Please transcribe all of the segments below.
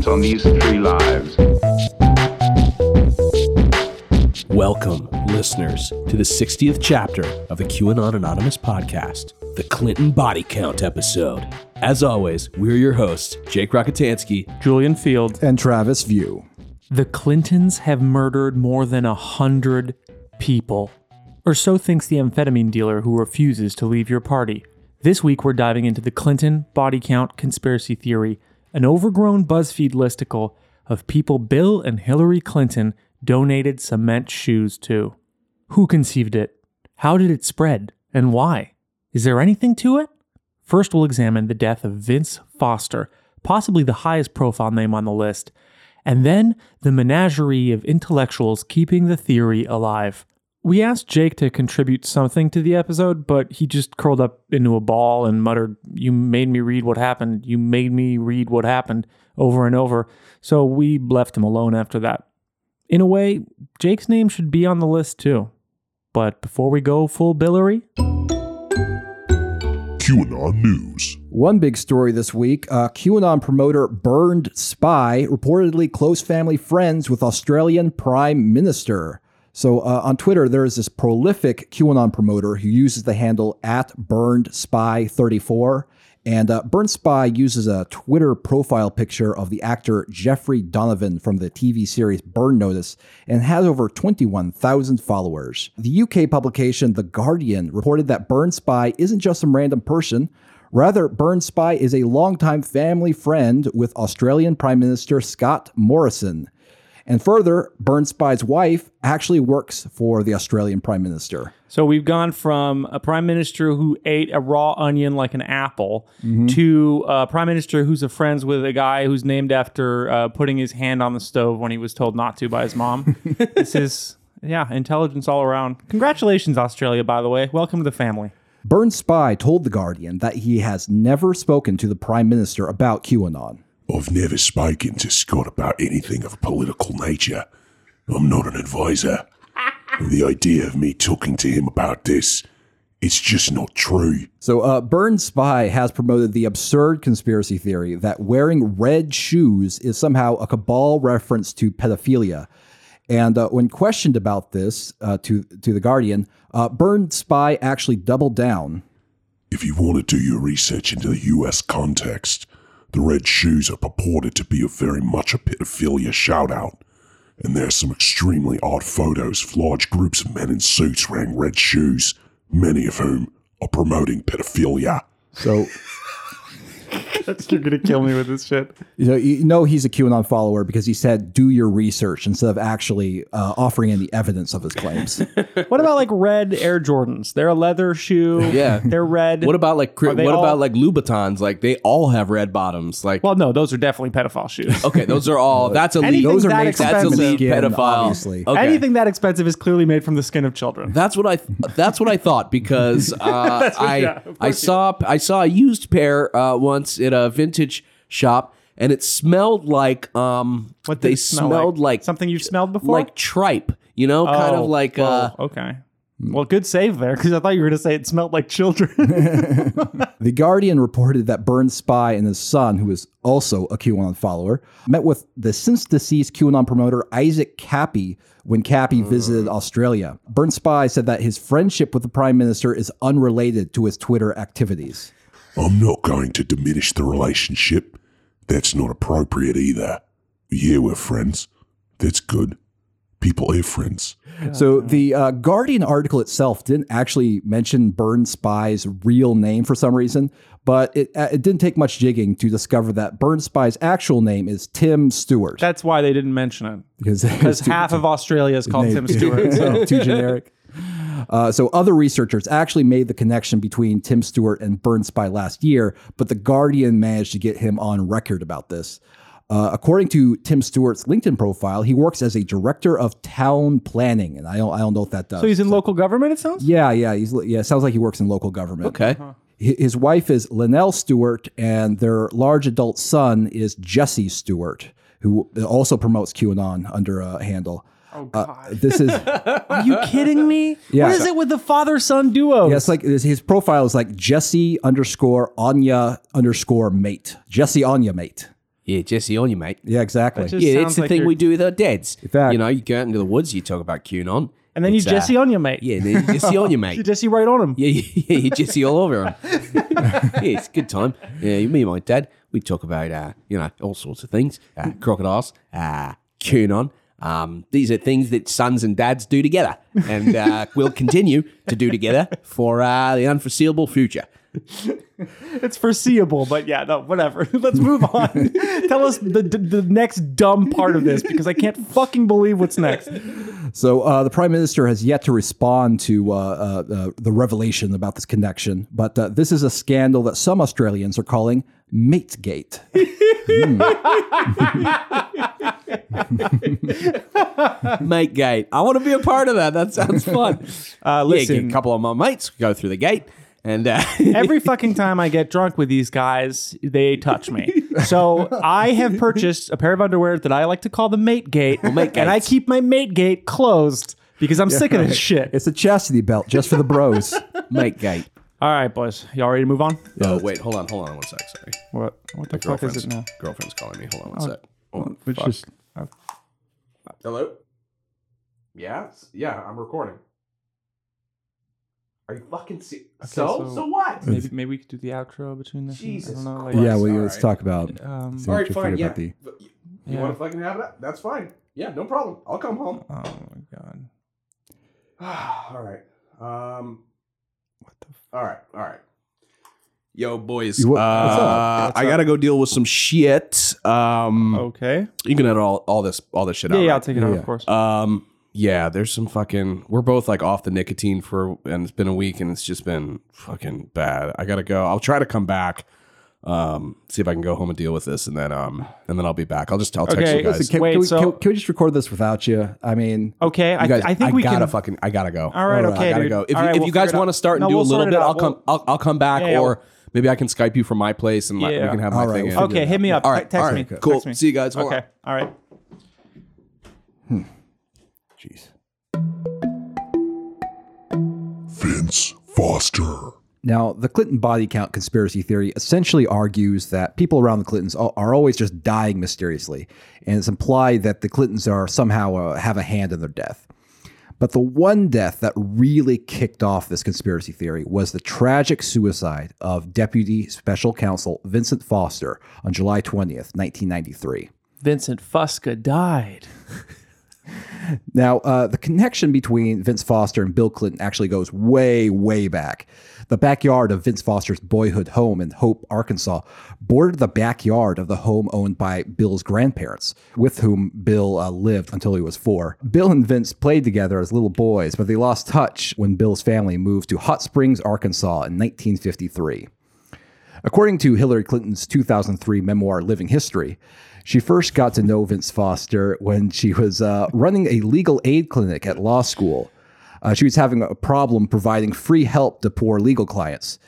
count on these three lives. Welcome, listeners, to the 60th chapter of the QAnon Anonymous podcast, the Clinton Body Count episode. As always, we're your hosts, Jake Rockatansky. Julian Field. and Travis View. The Clintons have murdered more than a hundred people. Or so thinks the amphetamine dealer who refuses to leave your party. This week, we're diving into the Clinton body count conspiracy theory, an overgrown BuzzFeed listicle of people Bill and Hillary Clinton donated cement shoes to. Who conceived it? How did it spread? And why? Is there anything to it? First, we'll examine the death of Vince Foster, possibly the highest profile name on the list, and then the menagerie of intellectuals keeping the theory alive. We asked Jake to contribute something to the episode, but he just curled up into a ball and muttered, You made me read what happened. You made me read what happened over and over. So we left him alone after that. In a way, Jake's name should be on the list too. But before we go full Billery, QAnon News. One big story this week uh, QAnon promoter Burned Spy, reportedly close family friends with Australian Prime Minister. So uh, on Twitter, there is this prolific QAnon promoter who uses the handle at Burned Spy 34. And uh, Spy uses a Twitter profile picture of the actor Jeffrey Donovan from the TV series Burn Notice and has over 21,000 followers. The UK publication The Guardian reported that Burn Spy isn't just some random person. Rather, Burn Spy is a longtime family friend with Australian Prime Minister Scott Morrison. And further, Burn Spy's wife actually works for the Australian Prime Minister. So we've gone from a prime minister who ate a raw onion like an apple to a prime minister who's a friends with a guy who's named after uh, putting his hand on the stove when he was told not to by his mom. this is yeah, intelligence all around. Congratulations, Australia. By the way, welcome to the family. Burn Spy told The Guardian that he has never spoken to the Prime Minister about QAnon. I've never spoken to Scott about anything of a political nature. I'm not an advisor. the idea of me talking to him about this, it's just not true. So, uh, Burn Spy has promoted the absurd conspiracy theory that wearing red shoes is somehow a cabal reference to pedophilia. And uh, when questioned about this uh, to to the Guardian, uh, Burn Spy actually doubled down. If you want to do your research into the US context, the red shoes are purported to be a very much a pedophilia shout out. And there's some extremely odd photos of large groups of men in suits wearing red shoes, many of whom are promoting pedophilia. So, You're gonna kill me with this shit. you know, you know he's a QAnon follower because he said, "Do your research" instead of actually uh, offering any evidence of his claims. What about like red Air Jordans? They're a leather shoe. Yeah. they're red. What about like cri- what all- about like Louboutins? Like they all have red bottoms. Like Well, no, those are definitely pedophile shoes. okay, those are all that's elite. Anything Those are that made from that's expensive- elite skin, pedophile. obviously. Okay. Anything that expensive is clearly made from the skin of children. That's what I that's what I thought because uh, I yeah, I course you- saw I saw a used pair uh, once at a vintage shop and it smelled like um What did they it smell smelled like, something you've smelled before? like tripe, you know, kind Oh, of like uh oh, okay. Well, good save there because I thought you were going to say it smelled like children. The Guardian reported that Burns Spy and his son, who is also a QAnon follower, met with the since deceased QAnon promoter Isaac Cappy when Cappy visited Australia. Burns Spy said that his friendship with the Prime Minister is unrelated to his Twitter activities. I'm not going to diminish the relationship. That's not appropriate either. Yeah, we're friends. That's good. People are friends. So the uh, Guardian article itself didn't actually mention Burn Spy's real name for some reason, but it, uh, it didn't take much digging to discover that Burn Spy's actual name is Tim Stewart. That's why they didn't mention it because because half of Australia is called Tim Stewart. So. too generic. Uh, so other researchers actually made the connection between Tim Stewart and Burn Spy last year, but the Guardian managed to get him on record about this. Uh, according to Tim Stewart's LinkedIn profile, he works as a director of town planning, and I don't, I don't know what that does. So he's in local government. It sounds. yeah, yeah, he's yeah. It sounds like he works in local government. okay. Uh-huh. His wife is Lynelle Stewart, and their large adult son is Jesse Stewart, who also promotes QAnon under a handle. Oh Uh, God! this is Are you kidding me? Yeah. What is it with the father son duo? Yeah, it's like his, his profile is like Jesse underscore Anya underscore mate. Jesse Anya mate. Yeah, Jesse on you, mate. Yeah, exactly. That just- yeah, sounds it's the like thing you're- we do with our dads. In fact- you know, you go out into the woods, you talk about QAnon. And then you It's, uh, Jesse on you, mate. Yeah, then you Jesse on you, You mate. Jesse right on him. Yeah, yeah, yeah, you Jesse all over him. yeah, it's a good time. Yeah, me and my dad, we talk about, uh, you know, all sorts of things. Uh, crocodiles, uh, QAnon. Um, these are things that sons and dads do together and uh, will continue to do together for uh, the unforeseeable future. It's foreseeable, but yeah, no, whatever. Let's move on. Tell us the, the the next dumb part of this because I can't fucking believe what's next. So uh, the prime minister has yet to respond to uh, uh, uh, the revelation about this connection, but uh, this is a scandal that some Australians are calling Mategate. Mate gate. I want to be a part of that. That sounds fun. Uh, yeah, listen, a couple of my mates go through the gate and uh, every fucking time I get drunk with these guys, they touch me. So I have purchased a pair of underwear that I like to call the mate gate, mate and I keep my mate gate closed because I'm sick of this shit. It's a chastity belt just for the bros. mate gate. All right, boys, y'all ready to move on? Oh wait, hold on, hold on one sec. Sorry, What? What the fuck is girlfriend's it now? girlfriend's calling me. Hold on one sec. Oh, It's fuck. just Hello. Yeah, yeah, I'm recording. Are you fucking see? so, so- so what? maybe maybe we could do the outro between this. and- Jesus I don't know, like, Christ. yeah, well, let's right. talk about. um, See All you fine. Yeah. about the- You Yeah. want to fucking have that? That's fine. Yeah, no problem. I'll come home. oh my god. all right. Um. What the f- All right. All right. Yo, boys. What- uh, what's up? What's I up? gotta go deal with some shit. Um. Okay. You can edit all, all this all this shit Yeah, out. yeah, I'll right? take it out, of course. Um, yeah, there's some fucking. We're both like off the nicotine for, and it's been a week, and it's just been fucking bad. I gotta go. I'll try to come back. Um, see if I can go home and deal with this, and then um, and then I'll be back. I'll just I'll text Okay, you guys. Listen, can, Wait, can we, so- can, can we just record this without you? I mean, okay, I, guys, I think we gotta can. fucking. I gotta go. All right, All right, okay, I gotta dude. go. If you, right, if we'll you guys want to out. start and No, do we'll a little bit. I'll come. We'll- I'll, I'll come back, Yeah, yeah, or maybe I can Skype you from my place and let- Yeah. we can have my All right, thing. we'll Okay, hit me up. All right, text all me. cool. Text me. See you guys. Hold Okay, on. all right. jeez. Vince Foster. Now, the Clinton body count conspiracy theory essentially argues that people around the Clintons are always just dying mysteriously, and it's implied that the Clintons are somehow uh, have a hand in their death. But the one death that really kicked off this conspiracy theory was the tragic suicide of Deputy Special Counsel Vincent Foster on July 20th, 1993. Vincent Fusca died. Now, uh, the connection between Vince Foster and Bill Clinton actually goes way, way back. The backyard of Vince Foster's boyhood home in Hope, Arkansas, bordered the backyard of the home owned by Bill's grandparents, with whom Bill uh, lived until he was four. Bill and Vince played together as little boys, but they lost touch when Bill's family moved to Hot Springs, Arkansas in 1953. According to Hillary Clinton's 2003 memoir, Living History, she first got to know Vince Foster when she was uh, running a legal aid clinic at law school. Uh, she was having a problem providing free help to poor legal clients.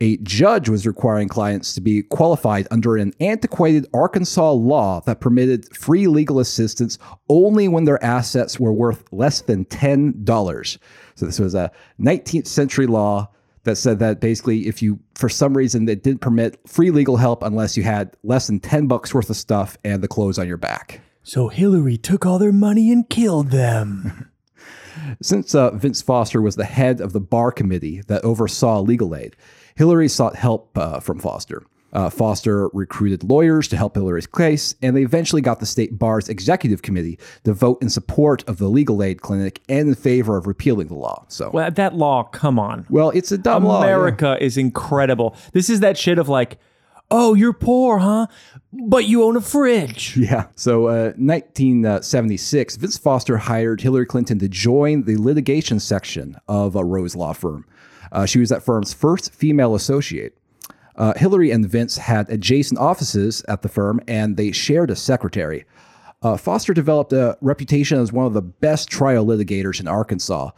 A judge was requiring clients to be qualified under an antiquated Arkansas law that permitted free legal assistance only when their assets were worth less than $10. So this was a 19th century law that said that basically if you for some reason it didn't permit free legal help unless you had less than 10 bucks worth of stuff and the clothes on your back So Hillary took all their money and killed them. since uh, vince foster was the head of the bar committee that oversaw legal aid hillary sought help uh, from foster uh, Foster recruited lawyers to help Hillary's case, and they eventually got the state bar's executive committee to vote in support of the legal aid clinic and in favor of repealing the law. So, well, that law, come on. Well, it's a dumb law. yeah. America is incredible. This is that shit of like, oh, you're poor, huh? But you own a fridge. Yeah. So, uh, 1976, Vince Foster hired Hillary Clinton to join the litigation section of a Rose law firm. Uh, she was that firm's first female associate. Uh, Hillary and Vince had adjacent offices at the firm, and they shared a secretary. Uh, Foster developed a reputation as one of the best trial litigators in Arkansas.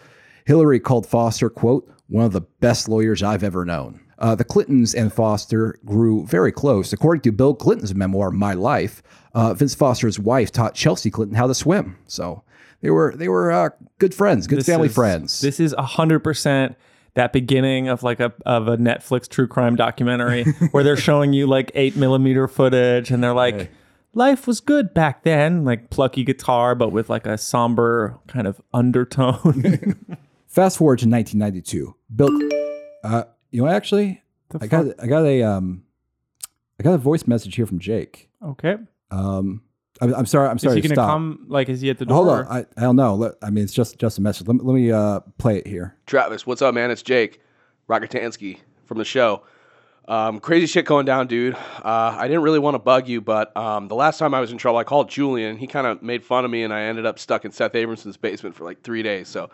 Hillary called Foster, quote, one of the best lawyers I've ever known. Uh, the Clintons and Foster grew very close. According to Bill Clinton's memoir, My Life, uh, Vince Foster's wife taught Chelsea Clinton how to swim. So they were they were uh, good friends, good This family is- friends. This is hundred percent that beginning of like a of a Netflix true crime documentary where they're showing you like eight millimeter footage and they're like, life was good back then, like plucky guitar, but with like a somber kind of undertone. Fast forward to 1992. Bill, uh, you know, what, actually, I got I got a um, I got a voice message here from Jake. okay. Um, I'm, I'm sorry. I'm Is sorry. he gonna stop. come? Like, is he at the door? Hold on. I, I don't know. Let- I mean, it's just just a message. Let me, let me uh, play it here. Travis, what's up, man? It's Jake Rockatansky from the show. Um, crazy shit going down, dude. Uh, I didn't really want to bug you, but um, the last time I was in trouble, I called Julian. He kind of made fun of me, and I ended up stuck in Seth Abramson's basement for like three days. So,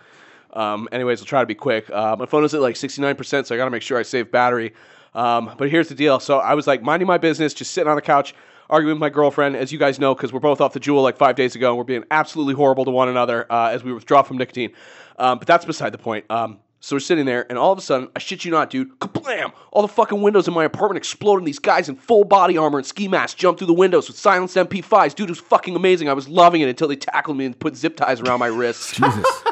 um, anyways, I'll try to be quick. Uh, my phone is at like 69%, so I got to make sure I save battery. Um, but here's the deal. So I was like minding my business, just sitting on the couch, arguing with my girlfriend, as you guys know, because we're both off the Juul like five days ago, and we're being absolutely horrible to one another uh, as we withdraw from nicotine. Um, but that's beside the point. Um, so we're sitting there, and all of a sudden, I shit you not, dude, kablam! All the fucking windows in my apartment explode, and these guys in full body armor and ski masks jump through the windows with silenced MP5s. Dude, it was fucking amazing. I was loving it until they tackled me and put zip ties around my wrists. Jesus.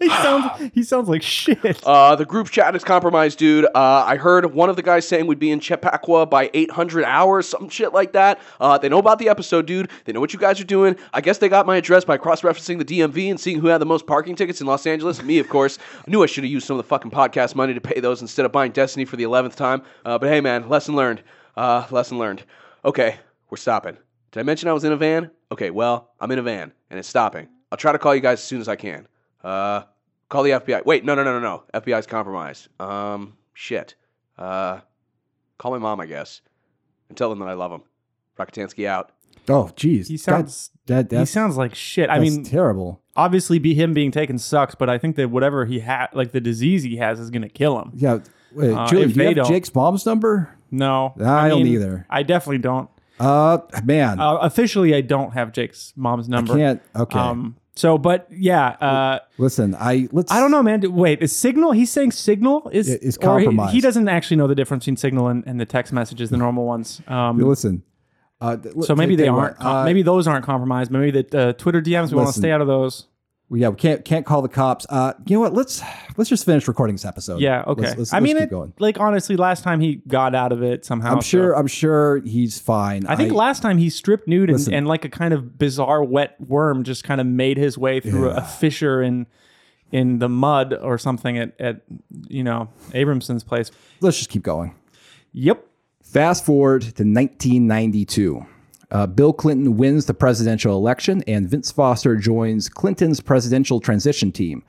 he sounds he sounds like shit. Uh, the group chat is compromised, dude. Uh, I heard one of the guys saying we'd be in Chappaqua by 800 hours, some shit like that. Uh, they know about the episode, dude. They know what you guys are doing. I guess they got my address by cross-referencing the DMV and seeing who had the most parking tickets in Los Angeles. Me, of course. I knew I should have used some of the fucking podcast money to pay those instead of buying Destiny for the 11th time. Uh, but hey, man, lesson learned. Uh, lesson learned. Okay, we're stopping. Did I mention I was in a van? Okay, well, I'm in a van and it's stopping. I'll try to call you guys as soon as I can. Uh, call the FBI. Wait, no, no, no, no, no. FBI's compromised. Um, shit. Uh, call my mom, I guess, and tell them that I love them. Rockatansky out. Oh, geez. He sounds that, that, he sounds like shit. I mean, terrible. obviously, be him being taken sucks, but I think that whatever he had, like the disease he has, is gonna kill him. Yeah. Wait, Uh, Julie, if do you have don't- Jake's mom's number? No, I don't mean, either. I definitely don't. Uh, man, Uh, officially, I don't have Jake's mom's number. I can't. Okay. Um. So, but yeah. Uh. Listen, I let's. I don't know, man. Wait, is Signal? He's saying Signal is It- it's or he- compromised. He, doesn't actually know the difference between Signal and, and the text messages, the normal ones. Um, Listen. Uh, th- so maybe they aren't. com- uh, maybe those aren't compromised. Maybe the uh, Twitter DMs. We want to Listen. stay out of those. Yeah, we can't can't call the cops. Uh, you know what? Let's let's just finish recording this episode. Yeah. Okay. Let's, let's, I let's mean, keep it, going. like honestly, last time he got out of it somehow. I'm so- sure. I'm sure he's fine. I think last time he stripped nude and, and like a kind of bizarre wet worm just kind of made his way through a fissure in in the mud or something at, at you know Abramson's place. let's just keep going. Yep. Fast forward to 1992. Uh, Bill Clinton wins the presidential election, and Vince Foster joins Clinton's presidential transition team.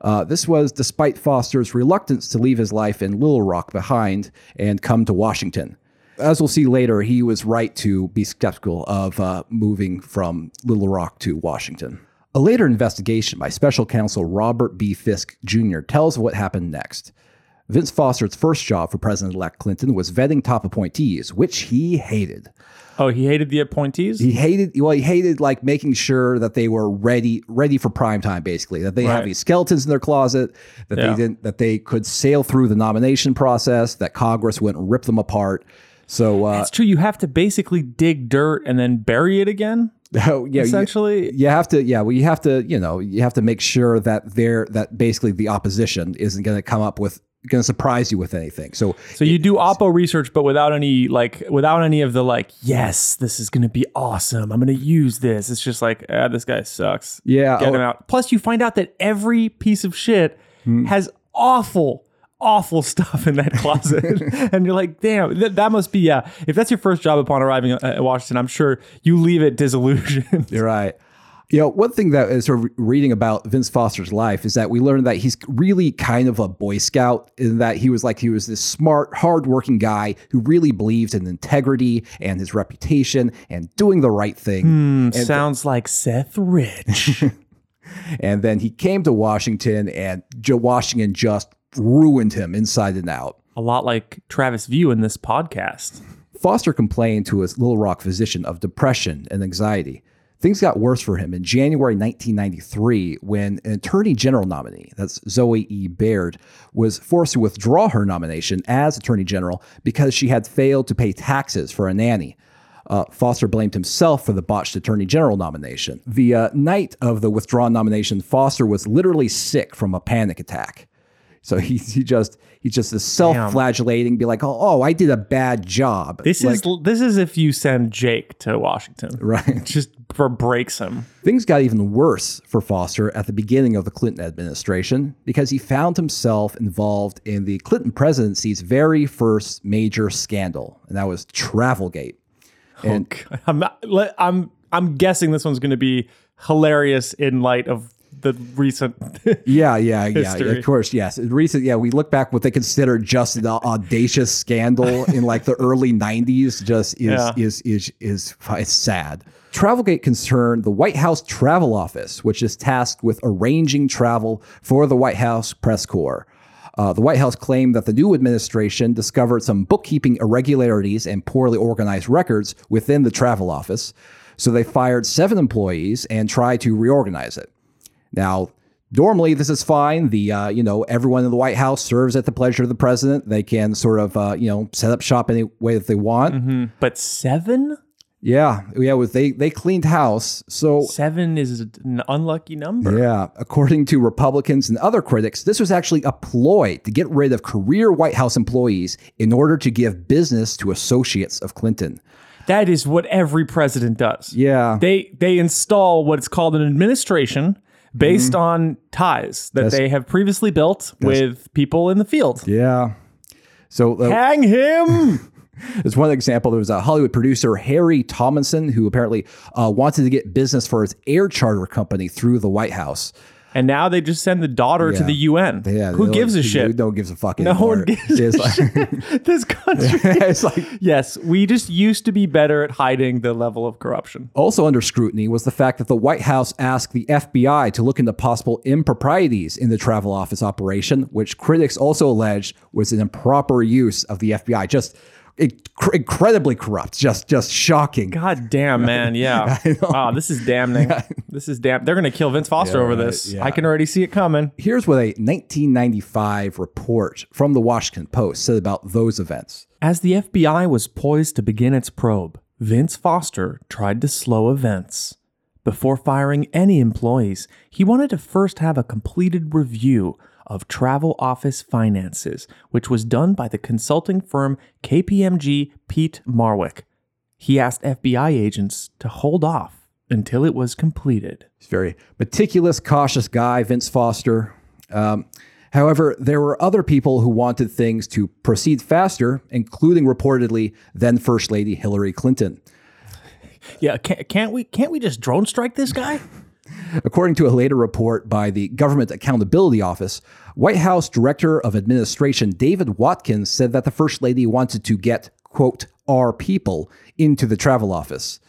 Uh, this was despite Foster's reluctance to leave his life in Little Rock behind and come to Washington. As we'll see later, he was right to be skeptical of uh, moving from Little Rock to Washington. A later investigation by special counsel Robert B. Fiske Jr. tells what happened next. Vince Foster's first job for President elect Clinton was vetting top appointees, which he hated. Oh, he hated the appointees. He hated well, he hated like making sure that they were ready ready for prime time, basically. That they have these skeletons in their closet, that Yeah. they didn't that they could sail through the nomination process, that Congress wouldn't rip them apart. So uh That's true. You have to basically dig dirt and then bury it again. oh, yeah, you- essentially, you have to yeah well you have to you know you have to make sure that they're that basically the opposition isn't going to come up with going to surprise you with anything so So you do Oppo research, but without any like without any of the like, yes, this is gonna be awesome. I'm gonna use this. It's just like, ah, this guy sucks. Yeah, Get oh- him out. Plus, you find out that every piece of shit Hmm. has awful, awful stuff in that closet, and you're like, damn, that, that must be yeah. If that's your first job upon arriving at at Washington, I'm sure you leave it disillusioned. You're right. You know, one thing that is sort of reading about Vince Foster's life is that we learned that he's really kind of a Boy Scout in that he was like he was this smart, hardworking guy who really believed in integrity and his reputation and doing the right thing. Hmm, sounds like Seth Rich. And then he came to Washington, and Joe Washington just ruined him inside and out. A lot like Travis View in this podcast. Foster complained to his Little Rock physician of depression and anxiety. Things got worse for him in January 1993 when an attorney general nominee, that's Zoe E. Baird, was forced to withdraw her nomination as attorney general because she had failed to pay taxes for a nanny. Uh, Foster blamed himself for the botched attorney general nomination. The uh, night of the withdrawn nomination, Foster was literally sick from a panic attack. So he, he just he's just a self-flagellating, be like, oh, oh, I did a bad job. This Like, is this is if you send Jake to Washington, right. Just for breaks him. Things got even worse for Foster at the beginning of the Clinton administration because he found himself involved in the Clinton presidency's very first major scandal, and that was Travelgate. And I'm not, I'm I'm guessing this one's going to be hilarious in light of the recent. yeah, yeah, yeah, of course, yes. Recent, yeah, we look back what they consider just an audacious scandal in like the early '90s. Just is Yeah. is is is it's sad. Travelgate concerned the White House Travel Office, which is tasked with arranging travel for the White House press corps. Uh, the White House claimed that the new administration discovered some bookkeeping irregularities and poorly organized records within the travel office. So they fired seven employees and tried to reorganize it. Now, normally this is fine. The uh, you know everyone in the White House serves at the pleasure of the president. They can sort of uh, you know set up shop any way that they want. but seven, Yeah, yeah. Was they they cleaned house. So seven is an unlucky number. yeah, according to Republicans and other critics, this was actually a ploy to get rid of career White House employees in order to give business to associates of Clinton. That is what every president does. Yeah, They they install what's called an administration based Mm-hmm. on ties that they have previously built with people in the field. yeah. So uh, Hang him. As one example, there was a Hollywood producer, Harry Tomlinson, who apparently uh, wanted to get business for his air charter company through the White House. and now they just send the daughter to the UN. Yeah, Who gives a shit? No one gives a fuck No anymore. one gives it's a like, shit. this country. it's like yes, we just used to be better at hiding the level of corruption. also under scrutiny was the fact that the White House asked the FBI to look into possible improprieties in the travel office operation, which critics also alleged was an improper use of the FBI. Just inc- incredibly corrupt. Just just shocking. God damn, man. Yeah. Wow, this is damning. This is damn. They're going to kill Vince Foster over this. yeah. I can already see it coming. Here's what a 1995 report from the Washington Post said about those events. As the FBI was poised to begin its probe, Vince Foster tried to slow events. Before firing any employees, he wanted to first have a completed review of travel office finances, which was done by the consulting firm KPMG Peat Marwick. He asked FBI agents to hold off until it was completed. He's a very meticulous, cautious guy, Vince Foster. Um, however, there were other people who wanted things to proceed faster, including reportedly then First Lady Hillary Clinton. Yeah, can't, can't we can't we just drone strike this guy? According to a later report by the Government Accountability Office, White House Director of Administration David Watkins said that the First Lady wanted to get, quote, our people into the travel office.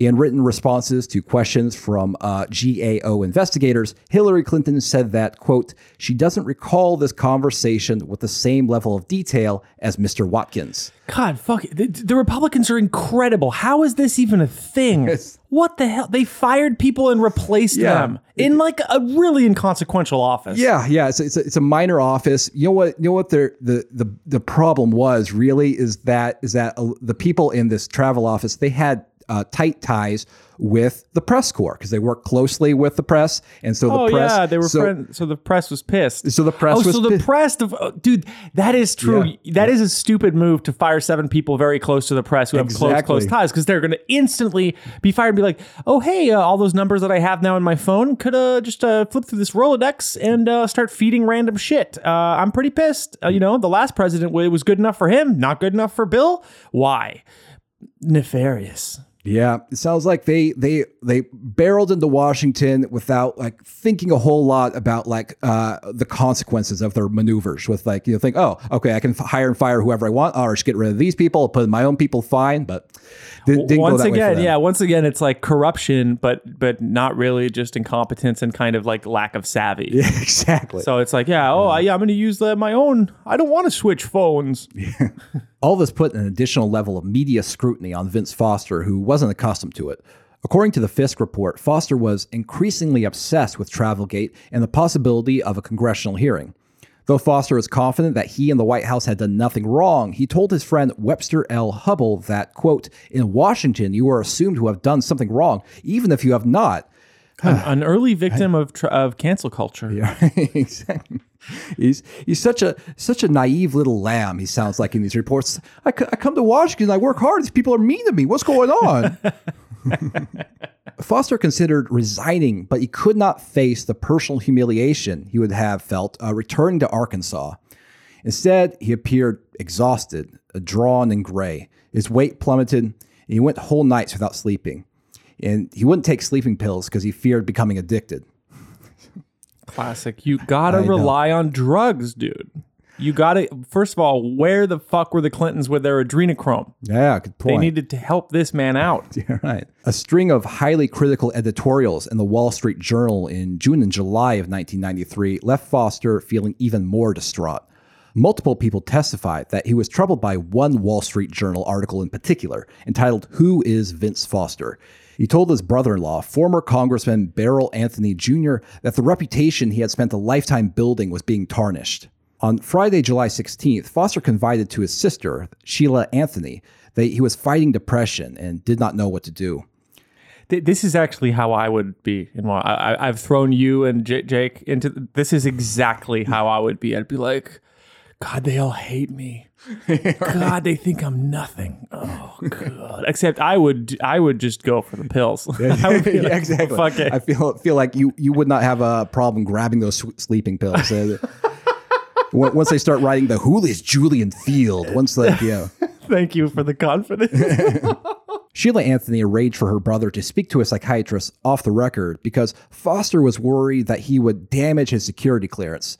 In written responses to questions from uh, GAO investigators, Hillary Clinton said that, quote, she doesn't recall this conversation with the same level of detail as Mr. Watkins. God, fuck it. The, the Republicans are incredible. How is this even a thing? What the hell? They fired people and replaced Yeah. them in like a really inconsequential office. Yeah, yeah, it's a, it's a, it's a minor office. You know what? You know what? The the the the problem was really is that is that uh, the people in this travel office they had uh, tight ties with the press corps because they work closely with the press, and so Oh the press. yeah, they were so. So the press was pissed. So the press Oh, was so the press, oh, dude, that is true. Yeah. That is a stupid move to fire seven people very close to the press who have close, close ties because they're going to instantly be fired and be like, "Oh, hey, uh, all those numbers that I have now in my phone could uh, just uh, flip through this Rolodex and uh, start feeding random shit." Uh, I'm pretty pissed. Uh, you know, the last president it was good enough for him, not good enough for Bill. Why? Nefarious. Yeah, it sounds like they they they barreled into Washington without like thinking a whole lot about like uh, the consequences of their maneuvers. With like you know, think, oh, okay, I can f- hire and fire whoever I want, or just get rid of these people, put my own people, fine. But di- didn't go once again, yeah, once again, it's like corruption, but but not really just incompetence and kind of like lack of savvy. Yeah, exactly. So it's like, yeah, oh, yeah, I'm going to use the, my own. I don't want to switch phones. All this put an additional level of media scrutiny on Vince Foster, who wasn't accustomed to it. According to the Fiske report, Foster was increasingly obsessed with Travelgate and the possibility of a congressional hearing. Though Foster is confident that he and the White House had done nothing wrong, he told his friend Webster L. Hubbell that, quote, in Washington, you are assumed to have done something wrong, even if you have not. An early victim of tr- of cancel culture. Yeah, exactly. He's he's such a such a naive little lamb. He sounds like in these reports. I, c- I come to Washington. I work hard. These people are mean to me. What's going on? Foster considered resigning, but he could not face the personal humiliation he would have felt uh, returning to Arkansas. Instead, he appeared exhausted, uh, drawn and gray. His weight plummeted, and he went whole nights without sleeping. And he wouldn't take sleeping pills because he feared becoming addicted. Classic. You gotta I know. rely on drugs, dude. You gotta. First of all, where the fuck were the Clintons with their adrenochrome? Yeah, good They needed to help this man out. Yeah, right. A string of highly critical editorials in the Wall Street Journal in June and July of 1993 left Foster feeling even more distraught. Multiple people testified that he was troubled by one Wall Street Journal article in particular, entitled Who is Vince Foster? He told his brother in law, former Congressman Beryl Anthony Jr., that the reputation he had spent a lifetime building was being tarnished. On Friday, July 16th, Foster confided to his sister, Sheila Anthony, that he was fighting depression and did not know what to do. This is actually how I would be. I, I've thrown you and Jake into. This is exactly how I would be. I'd be like, God, they all hate me. God, they think I'm nothing. Oh God. Except I would, I would just go for the pills. I would be like, exactly. Fuck it. I feel feel like you you would not have a problem grabbing those sleeping pills. Uh, once they start writing the Who is Julian Field, once like yeah. Thank you for the confidence. Sheila Anthony arranged for her brother to speak to a psychiatrist off the record because Foster was worried that he would damage his security clearance.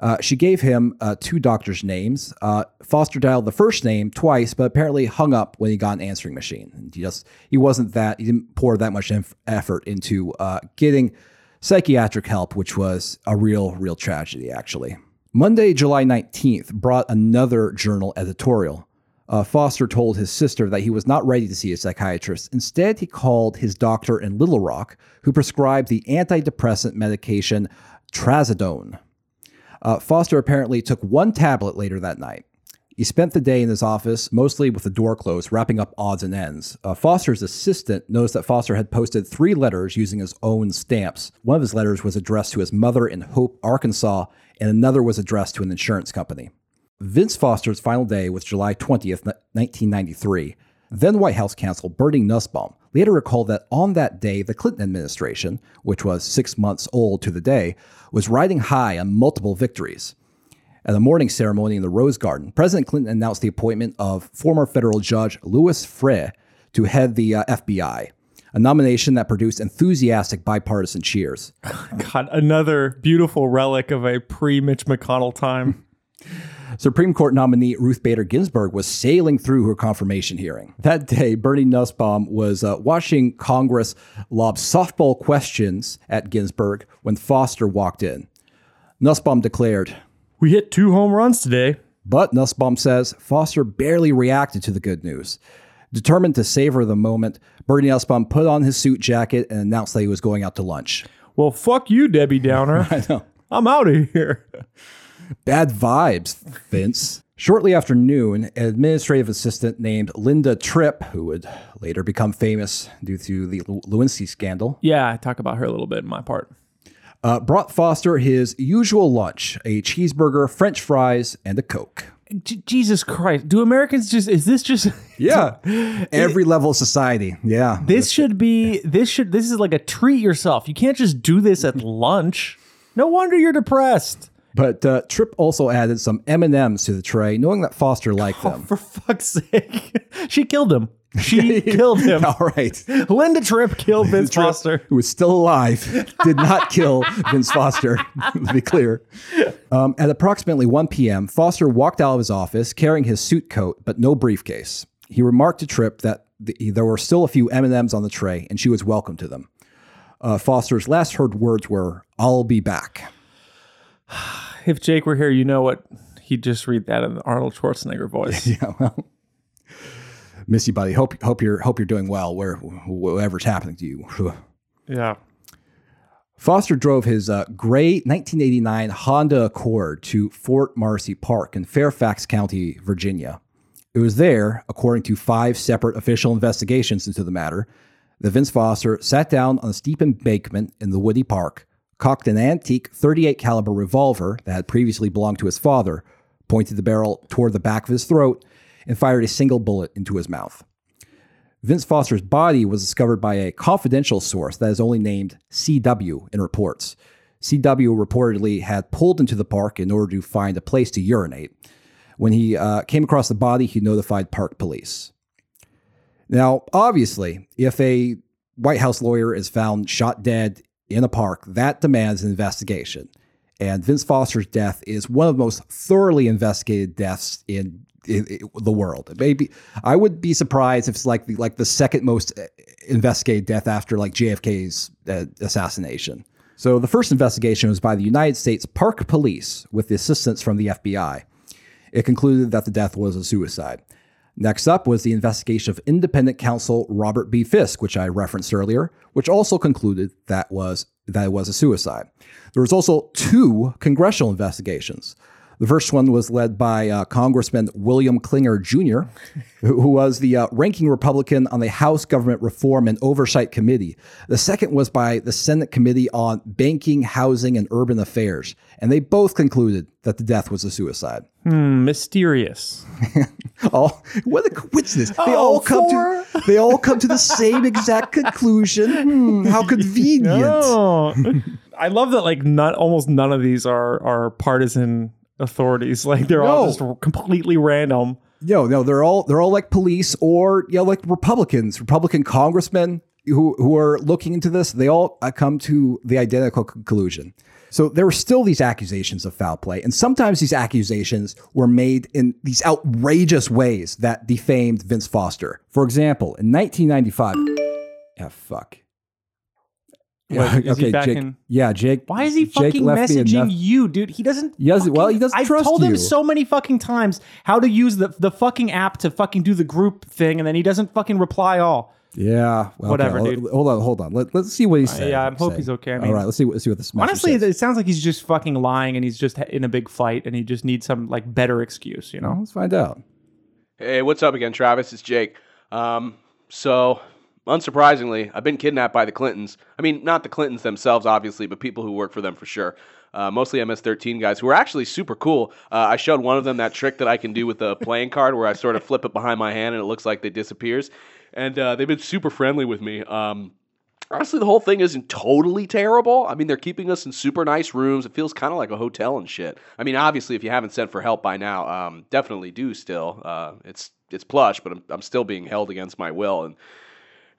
Uh, she gave him uh, two doctors' names. Uh, Foster dialed the first name twice, but apparently hung up when he got an answering machine. And he just he wasn't that he didn't pour that much inf- effort into uh, getting psychiatric help, which was a real real tragedy actually. Monday, July 19th, brought another journal editorial. Uh, Foster told his sister that he was not ready to see a psychiatrist. Instead, he called his doctor in Little Rock, who prescribed the antidepressant medication trazodone. Uh, Foster apparently took one tablet later that night. He spent the day in his office, mostly with the door closed, wrapping up odds and ends. Uh, Foster's assistant noticed that Foster had posted three letters using his own stamps. One of his letters was addressed to his mother in Hope, Arkansas, and another was addressed to an insurance company. Vince Foster's final day was July 20th, 1993. Then White House counsel Bernie Nussbaum later recalled that on that day, the Clinton administration, which was six months old to the day, was riding high on multiple victories. At a morning ceremony in the Rose Garden, President Clinton announced the appointment of former federal judge Louis Freeh to head the uh, FBI, a nomination that produced enthusiastic bipartisan cheers. God, another beautiful relic of a pre Mitch McConnell time. Supreme Court nominee Ruth Bader Ginsburg was sailing through her confirmation hearing. That day, Bernie Nussbaum was uh, watching Congress lob softball questions at Ginsburg when Foster walked in. Nussbaum declared, We hit two home runs today. but Nussbaum says Foster barely reacted to the good news. Determined to savor the moment, Bernie Nussbaum put on his suit jacket and announced that he was going out to lunch. Well, fuck you, Debbie Downer. I know. I'm out of here. Bad vibes, Vince. Shortly after noon, an administrative assistant named Linda Tripp, who would later become famous due to the Lew- Lewinsky scandal, Yeah, I talk about her a little bit in my part. uh, brought Foster his usual lunch a cheeseburger, french fries, and a Coke. J- Jesus Christ. Do Americans just, is this just, Yeah. Every level of society. Yeah. this should be, this should, this is like a treat yourself. You can't just do this at lunch. No wonder you're depressed. But uh, Tripp also added some M&Ms to the tray, knowing that Foster liked them. For fuck's sake. she killed him. She killed him. All right. Linda Tripp killed Vince Tripp, Foster. who was still alive, did not kill Vince Foster, to be clear. Um, at approximately 1 p.m., Foster walked out of his office carrying his suit coat, but no briefcase. He remarked to Tripp that the, there were still a few M&Ms on the tray, and she was welcome to them. Uh, Foster's last heard words were, I'll be back. If Jake were here, you know what? He'd just read that in the Arnold Schwarzenegger voice. Yeah, well, miss you, buddy. Hope, hope, you're, hope you're doing well, where, whatever's happening to you. yeah. Foster drove his uh, gray 1989 Honda Accord to Fort Marcy Park in Fairfax County, Virginia. It was there, according to five separate official investigations into the matter, that Vince Foster sat down on a steep embankment in the woody park, cocked an antique 38 caliber revolver that had previously belonged to his father, pointed the barrel toward the back of his throat, and fired a single bullet into his mouth. Vince Foster's body was discovered by a confidential source that is only named CW in reports. CW reportedly had pulled into the park in order to find a place to urinate. When he uh, came across the body, he notified park police. Now, obviously, if a White House lawyer is found shot dead in a park, that demands an investigation. And Vince Foster's death is one of the most thoroughly investigated deaths in, in, in the world. Maybe I would be surprised if it's like the, like the second most uh, investigated death after like JFK's uh, assassination. So the first investigation was by the United States Park Police with the assistance from the FBI. It concluded that the death was a suicide. Next up was the investigation of independent counsel Robert B. Fiske, which I referenced earlier, which also concluded that was that it was a suicide. There was also two congressional investigations. The first one was led by uh, Congressman William Clinger Jr., who was the uh, ranking Republican on the House Government Reform and Oversight Committee. The second was by the Senate Committee on Banking, Housing, and Urban Affairs, and they both concluded that the death was a suicide. Hmm, mysterious. all what a coincidence! They Oh, all come four. to they all come to the same exact conclusion. Hmm, how convenient! Oh. I love that like not almost none of these are are partisan authorities. Like they're all No. just completely random. No, no, they're all they're all like police or you know like Republicans, Republican congressmen who who are looking into this. They all uh, come to the identical conclusion. So there were still these accusations of foul play, and sometimes these accusations were made in these outrageous ways that defamed Vince Foster. For example, in 1995, yeah, fuck. Wait, is he Jake. in- Yeah, Jake. Why is he Jake fucking left me messaging enough- you, dude? He doesn't. He doesn't- well, he doesn't I've trust told him so many fucking times how to use the the fucking app to fucking do the group thing, and then he doesn't fucking reply all. Yeah, well, Whatever, okay, dude. Hold on, hold on. Let, let's see what he's saying. yeah, I hope he's okay. I mean- All right, let's see what let's see what this. message Honestly, says. it sounds like he's just fucking lying, and he's just in a big fight, and he just needs some like better excuse, you know? let's find out. Hey, what's up again, Travis? It's Jake. Um, so, unsurprisingly, I've been kidnapped by the Clintons. I mean, not the Clintons themselves, obviously, but people who work for them for sure. Uh, mostly MS-13 guys who are actually super cool. Uh, I showed one of them that trick that I can do with a playing card, where I sort of flip it behind my hand and it looks like they disappears. And uh, they've been super friendly with me. Um, honestly, the whole thing isn't totally terrible. I mean, they're keeping us in super nice rooms. It feels kind of like a hotel and shit. I mean, obviously, if you haven't sent for help by now, um, definitely do still. Uh, it's it's plush, but I'm, I'm still being held against my will. And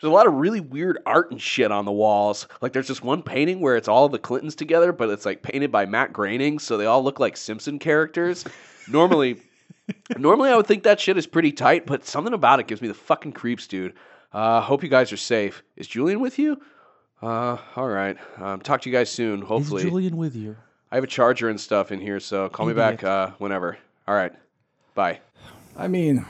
there's a lot of really weird art and shit on the walls. Like there's this one painting where it's all the Clintons together, but it's like painted by Matt Groening, so they all look like Simpson characters. Normally, normally I would think that shit is pretty tight, but something about it gives me the fucking creeps, dude. Uh, hope you guys are safe. Is Julian with you? Uh, all right. Um, talk to you guys soon. Hopefully, Julian with you? I have a charger and stuff in here, so call me back uh, whenever. All right. Bye. I mean,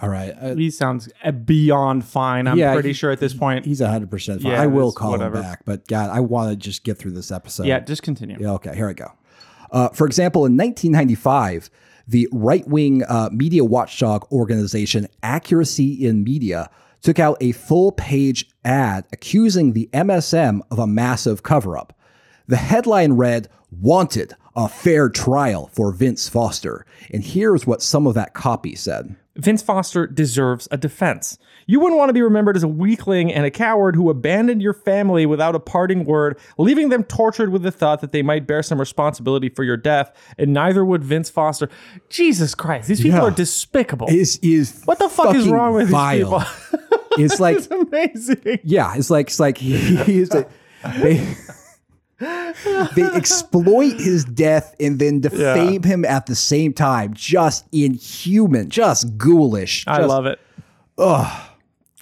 all right. Uh, He sounds beyond fine. I'm Yeah, pretty he- sure at this point. he's hundred percent fine. Yeah, I will call whatever. him back, but God, I want to just get through this episode. yeah, just continue. Yeah, okay, here I go. Uh, for example, in 1995, the right wing uh, media watchdog organization Accuracy in Media took out a full page ad accusing the MSM of a massive cover up. The headline read, Wanted, a fair trial for Vince Foster. And here's what some of that copy said. Vince Foster deserves a defense. You wouldn't want to be remembered as a weakling and a coward who abandoned your family without a parting word, leaving them tortured with the thought that they might bear some responsibility for your death, and neither would Vince Foster. Jesus Christ, these people Yeah. are despicable. Is is what the fuck is wrong with vile. these people? It's like it's amazing. Yeah, it's like it's like he, he is a, they they exploit his death and then defame him at the same time. Just inhuman, just ghoulish. I love it. Ugh.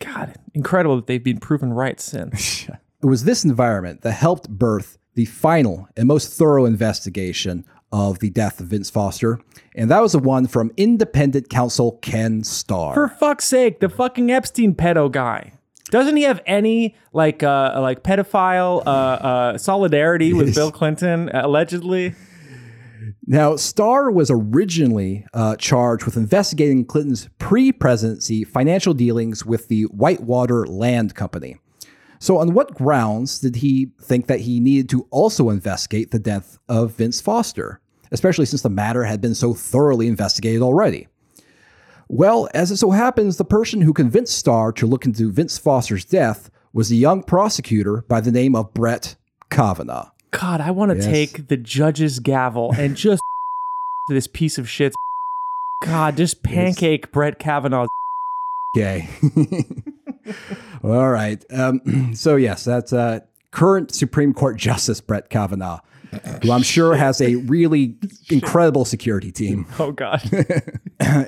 God, incredible that they've been proven right since. It was this environment that helped birth the final and most thorough investigation of the death of Vince Foster, and that was the one from independent counsel Ken Starr. For fuck's sake, the fucking Epstein pedo guy. Doesn't he have any like uh like pedophile uh uh solidarity with Bill Clinton allegedly? Now, Starr was originally uh, charged with investigating Clinton's pre presidency financial dealings with the Whitewater Land Company. So, on what grounds did he think that he needed to also investigate the death of Vince Foster, especially since the matter had been so thoroughly investigated already? Well, as it so happens, the person who convinced Starr to look into Vince Foster's death was a young prosecutor by the name of Brett Kavanaugh. God, I want to Yes. take the judge's gavel and just this piece of shit. God, just pancake Brett Kavanaugh. Okay. All right. Um, so, yes, that's uh, current Supreme Court Justice Brett Kavanaugh, who I'm sure has a really incredible security team. Oh God.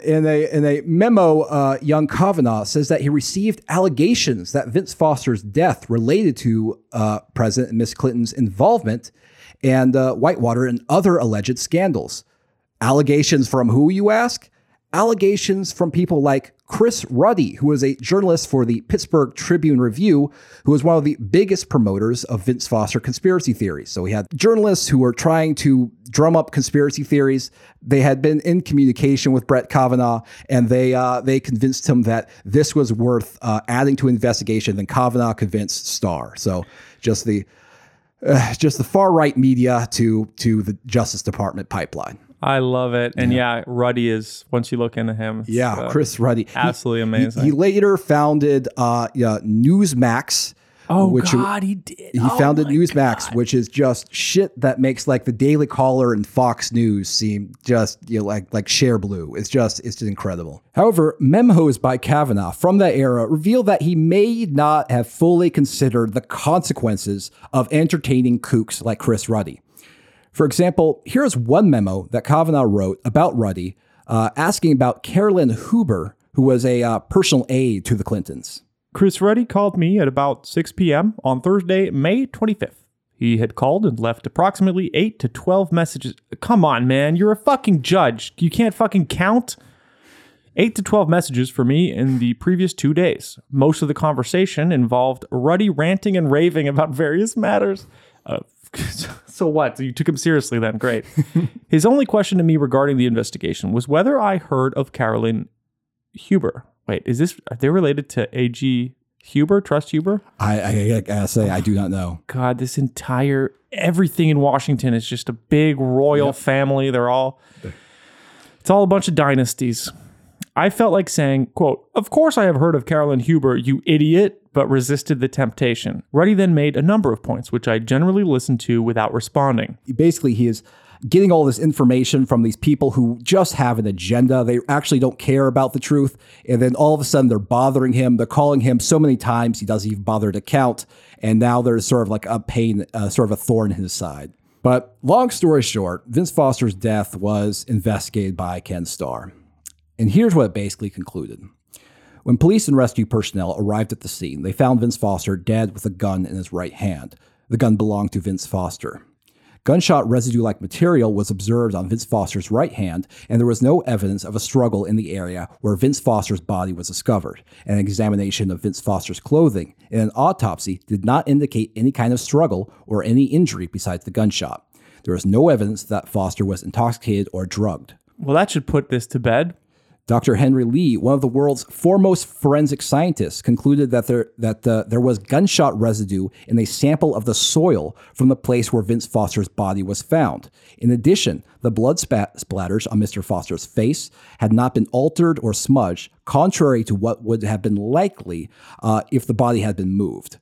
in a in a memo, uh, young Kavanaugh says that he received allegations that Vince Foster's death related to uh, President and Miss Clinton's involvement and uh, Whitewater and other alleged scandals. Allegations from who, you ask? Allegations from people like Chris Ruddy, who was a journalist for the Pittsburgh Tribune Review, who was one of the biggest promoters of Vince Foster conspiracy theories. So we had journalists who were trying to drum up conspiracy theories. They had been in communication with Brett Kavanaugh, and they uh, they convinced him that this was worth uh, adding to investigation. Then Kavanaugh convinced Starr. So just the uh, just the far right media to to the Justice Department pipeline. I love it. And yeah, Ruddy is once you look into him. Yeah, uh, Chris Ruddy. Absolutely he- amazing. He, later founded uh, yeah, Newsmax. oh which- God, he did. He Oh, founded Newsmax, God. which is just shit that makes like the Daily Caller and Fox News seem just you know, like like Shareblue. It's just it's just incredible. However, memos by Kavanaugh from that era reveal that he may not have fully considered the consequences of entertaining kooks like Chris Ruddy. For example, here's one memo that Kavanaugh wrote about Ruddy, uh, asking about Carolyn Huber, who was a uh, personal aide to the Clintons. Chris Ruddy called me at about 6 p.m. on Thursday, May 25th. He had called and left approximately 8 to 12 messages. Come on, man. You're a fucking judge. You can't fucking count. 8 to 12 messages for me in the previous two days. Most of the conversation involved Ruddy ranting and raving about various matters. Uh, so what? You took him seriously then. Great. His only question to me regarding the investigation was whether I heard of Carolyn Huber. Wait, is this, are they related to A.G. Huber, Trust Huber? I, I, I say, I do not know. God, this entire everything in Washington is just a big royal family. They're all it's all a bunch of dynasties. I felt like saying, quote, Of course I have heard of Carolyn Huber, you idiot, but resisted the temptation. Ruddy then made a number of points, which I generally listened to without responding. basically he is getting all this information from these people who just have an agenda. They actually don't care about the truth. And then all of a sudden they're bothering him. They're calling him so many times he doesn't even bother to count. And now there's sort of like a pain, uh, sort of a thorn in his side. But long story short, Vince Foster's death was investigated by Ken Starr. And here's what it basically concluded. When police and rescue personnel arrived at the scene, they found Vince Foster dead with a gun in his right hand. The gun belonged to Vince Foster. Gunshot residue like material was observed on Vince Foster's right hand, and there was no evidence of a struggle in the area where Vince Foster's body was discovered. An examination of Vince Foster's clothing and an autopsy did not indicate any kind of struggle or any injury besides the gunshot. There was no evidence that Foster was intoxicated or drugged. Well, that should put this to bed. Dr. Henry Lee, one of the world's foremost forensic scientists, concluded that there that uh, there was gunshot residue in a sample of the soil from the place where Vince Foster's body was found. In addition, the blood spat- splatters on Mr. Foster's face had not been altered or smudged, contrary to what would have been likely uh, if the body had been moved.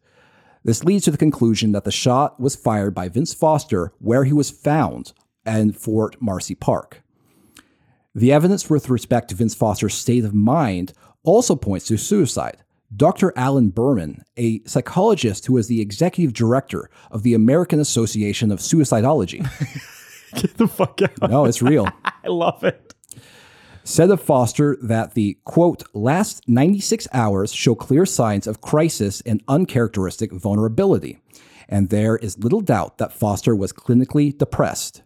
This leads to the conclusion that the shot was fired by Vince Foster where he was found in Fort Marcy Park. The evidence with respect to Vince Foster's state of mind also points to suicide. Dr. Alan Berman, a psychologist who is the executive director of the American Association of Suicidology, Get the fuck out. no, it's real, I love it. said of Foster that the quote, last 96 hours show clear signs of crisis and uncharacteristic vulnerability. And there is little doubt that Foster was clinically depressed.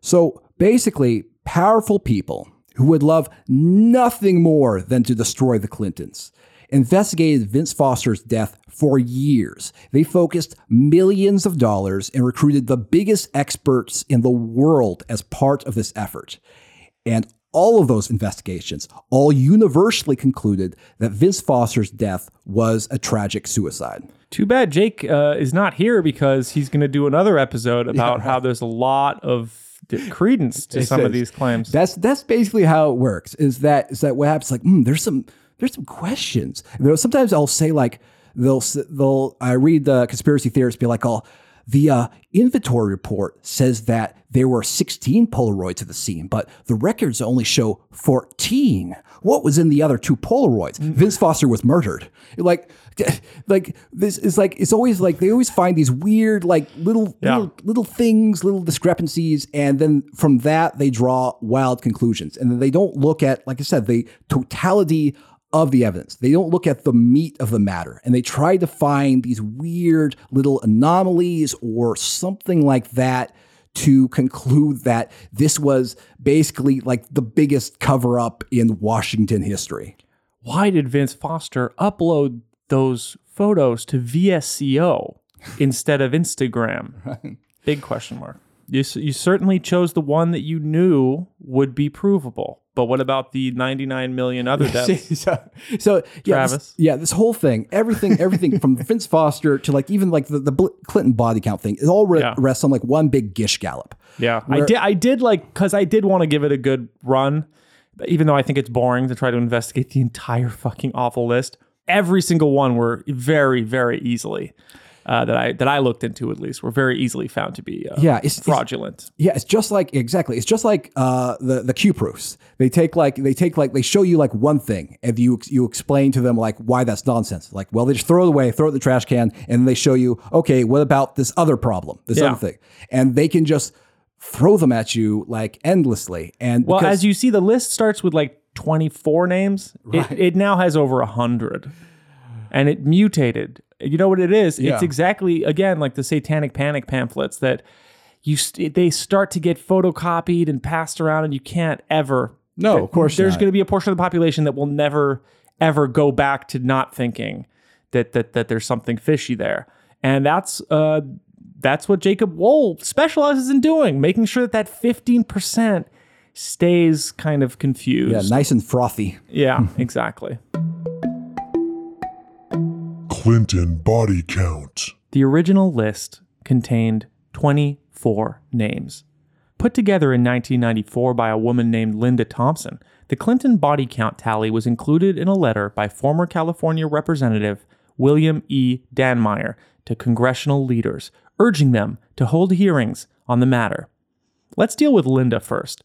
So basically, powerful people who would love nothing more than to destroy the Clintons investigated Vince Foster's death for years. They focused millions of dollars and recruited the biggest experts in the world as part of this effort. And all of those investigations all universally concluded that Vince Foster's death was a tragic suicide. Too bad Jake uh, is not here because he's going to do another episode about how there's a lot of credence to some of these claims. That's that's basically how it works. Is that is that what happens? Like, mm, there's some there's some questions. You know, sometimes I'll say like they'll they'll I read the conspiracy theorists be like, oh, the uh, inventory report says that there were 16 Polaroids at the scene, but the records only show 14. What was in the other two Polaroids? Vince Foster was murdered. Like, like this is like it's always like they always find these weird like little Yeah. little little things, little discrepancies, and then from that they draw wild conclusions. And then they don't look at, like I said, the totality of the evidence. They don't look at the meat of the matter, and they try to find these weird little anomalies or something like that to conclude that this was basically like the biggest cover up in Washington history. Why did Vince Foster upload those photos to VSCO instead of Instagram? Big question mark. You, you certainly chose the one that you knew would be provable. But what about the 99 million other deaths? so, so yeah, this, yeah, this whole thing, everything, everything from Vince Foster to like even like the, the Clinton body count thing, it all re- Yeah. rests on like one big gish gallop. Yeah, I did. I did like because I did want to give it a good run, even though I think it's boring to try to investigate the entire fucking awful list. Every single one were very, very easily uh, that I that I looked into at least were very easily found to be uh, Yeah, it's, it's fraudulent. Yeah, it's just like exactly. It's just like uh, the the Q proofs. They take like they take like they show you like one thing, and you you explain to them like why that's nonsense. Like, well, they just throw it away, throw it in the trash can, and they show you, okay, what about this other problem, this Yeah. other thing, and they can just throw them at you like endlessly. And Well, because- as you see, the list starts with like 24 names. It, it now has over 100. And it mutated. You know what it is? Yeah. It's exactly, again, like the satanic panic pamphlets that you st- they start to get photocopied and passed around, and you can't ever. No, of course There's not. going to be a portion of the population that will never, ever go back to not thinking that that that there's something fishy there, and that's uh that's what Jacob Wohl specializes in doing, making sure that that 15% stays kind of confused. yeah, nice and frothy. Yeah, exactly. Clinton body count. The original list contained 24 names. Put together in 1994 by a woman named Linda Thompson, the Clinton body count tally was included in a letter by former California Representative William E. Dannemeyer to congressional leaders, urging them to hold hearings on the matter. Let's deal with Linda first.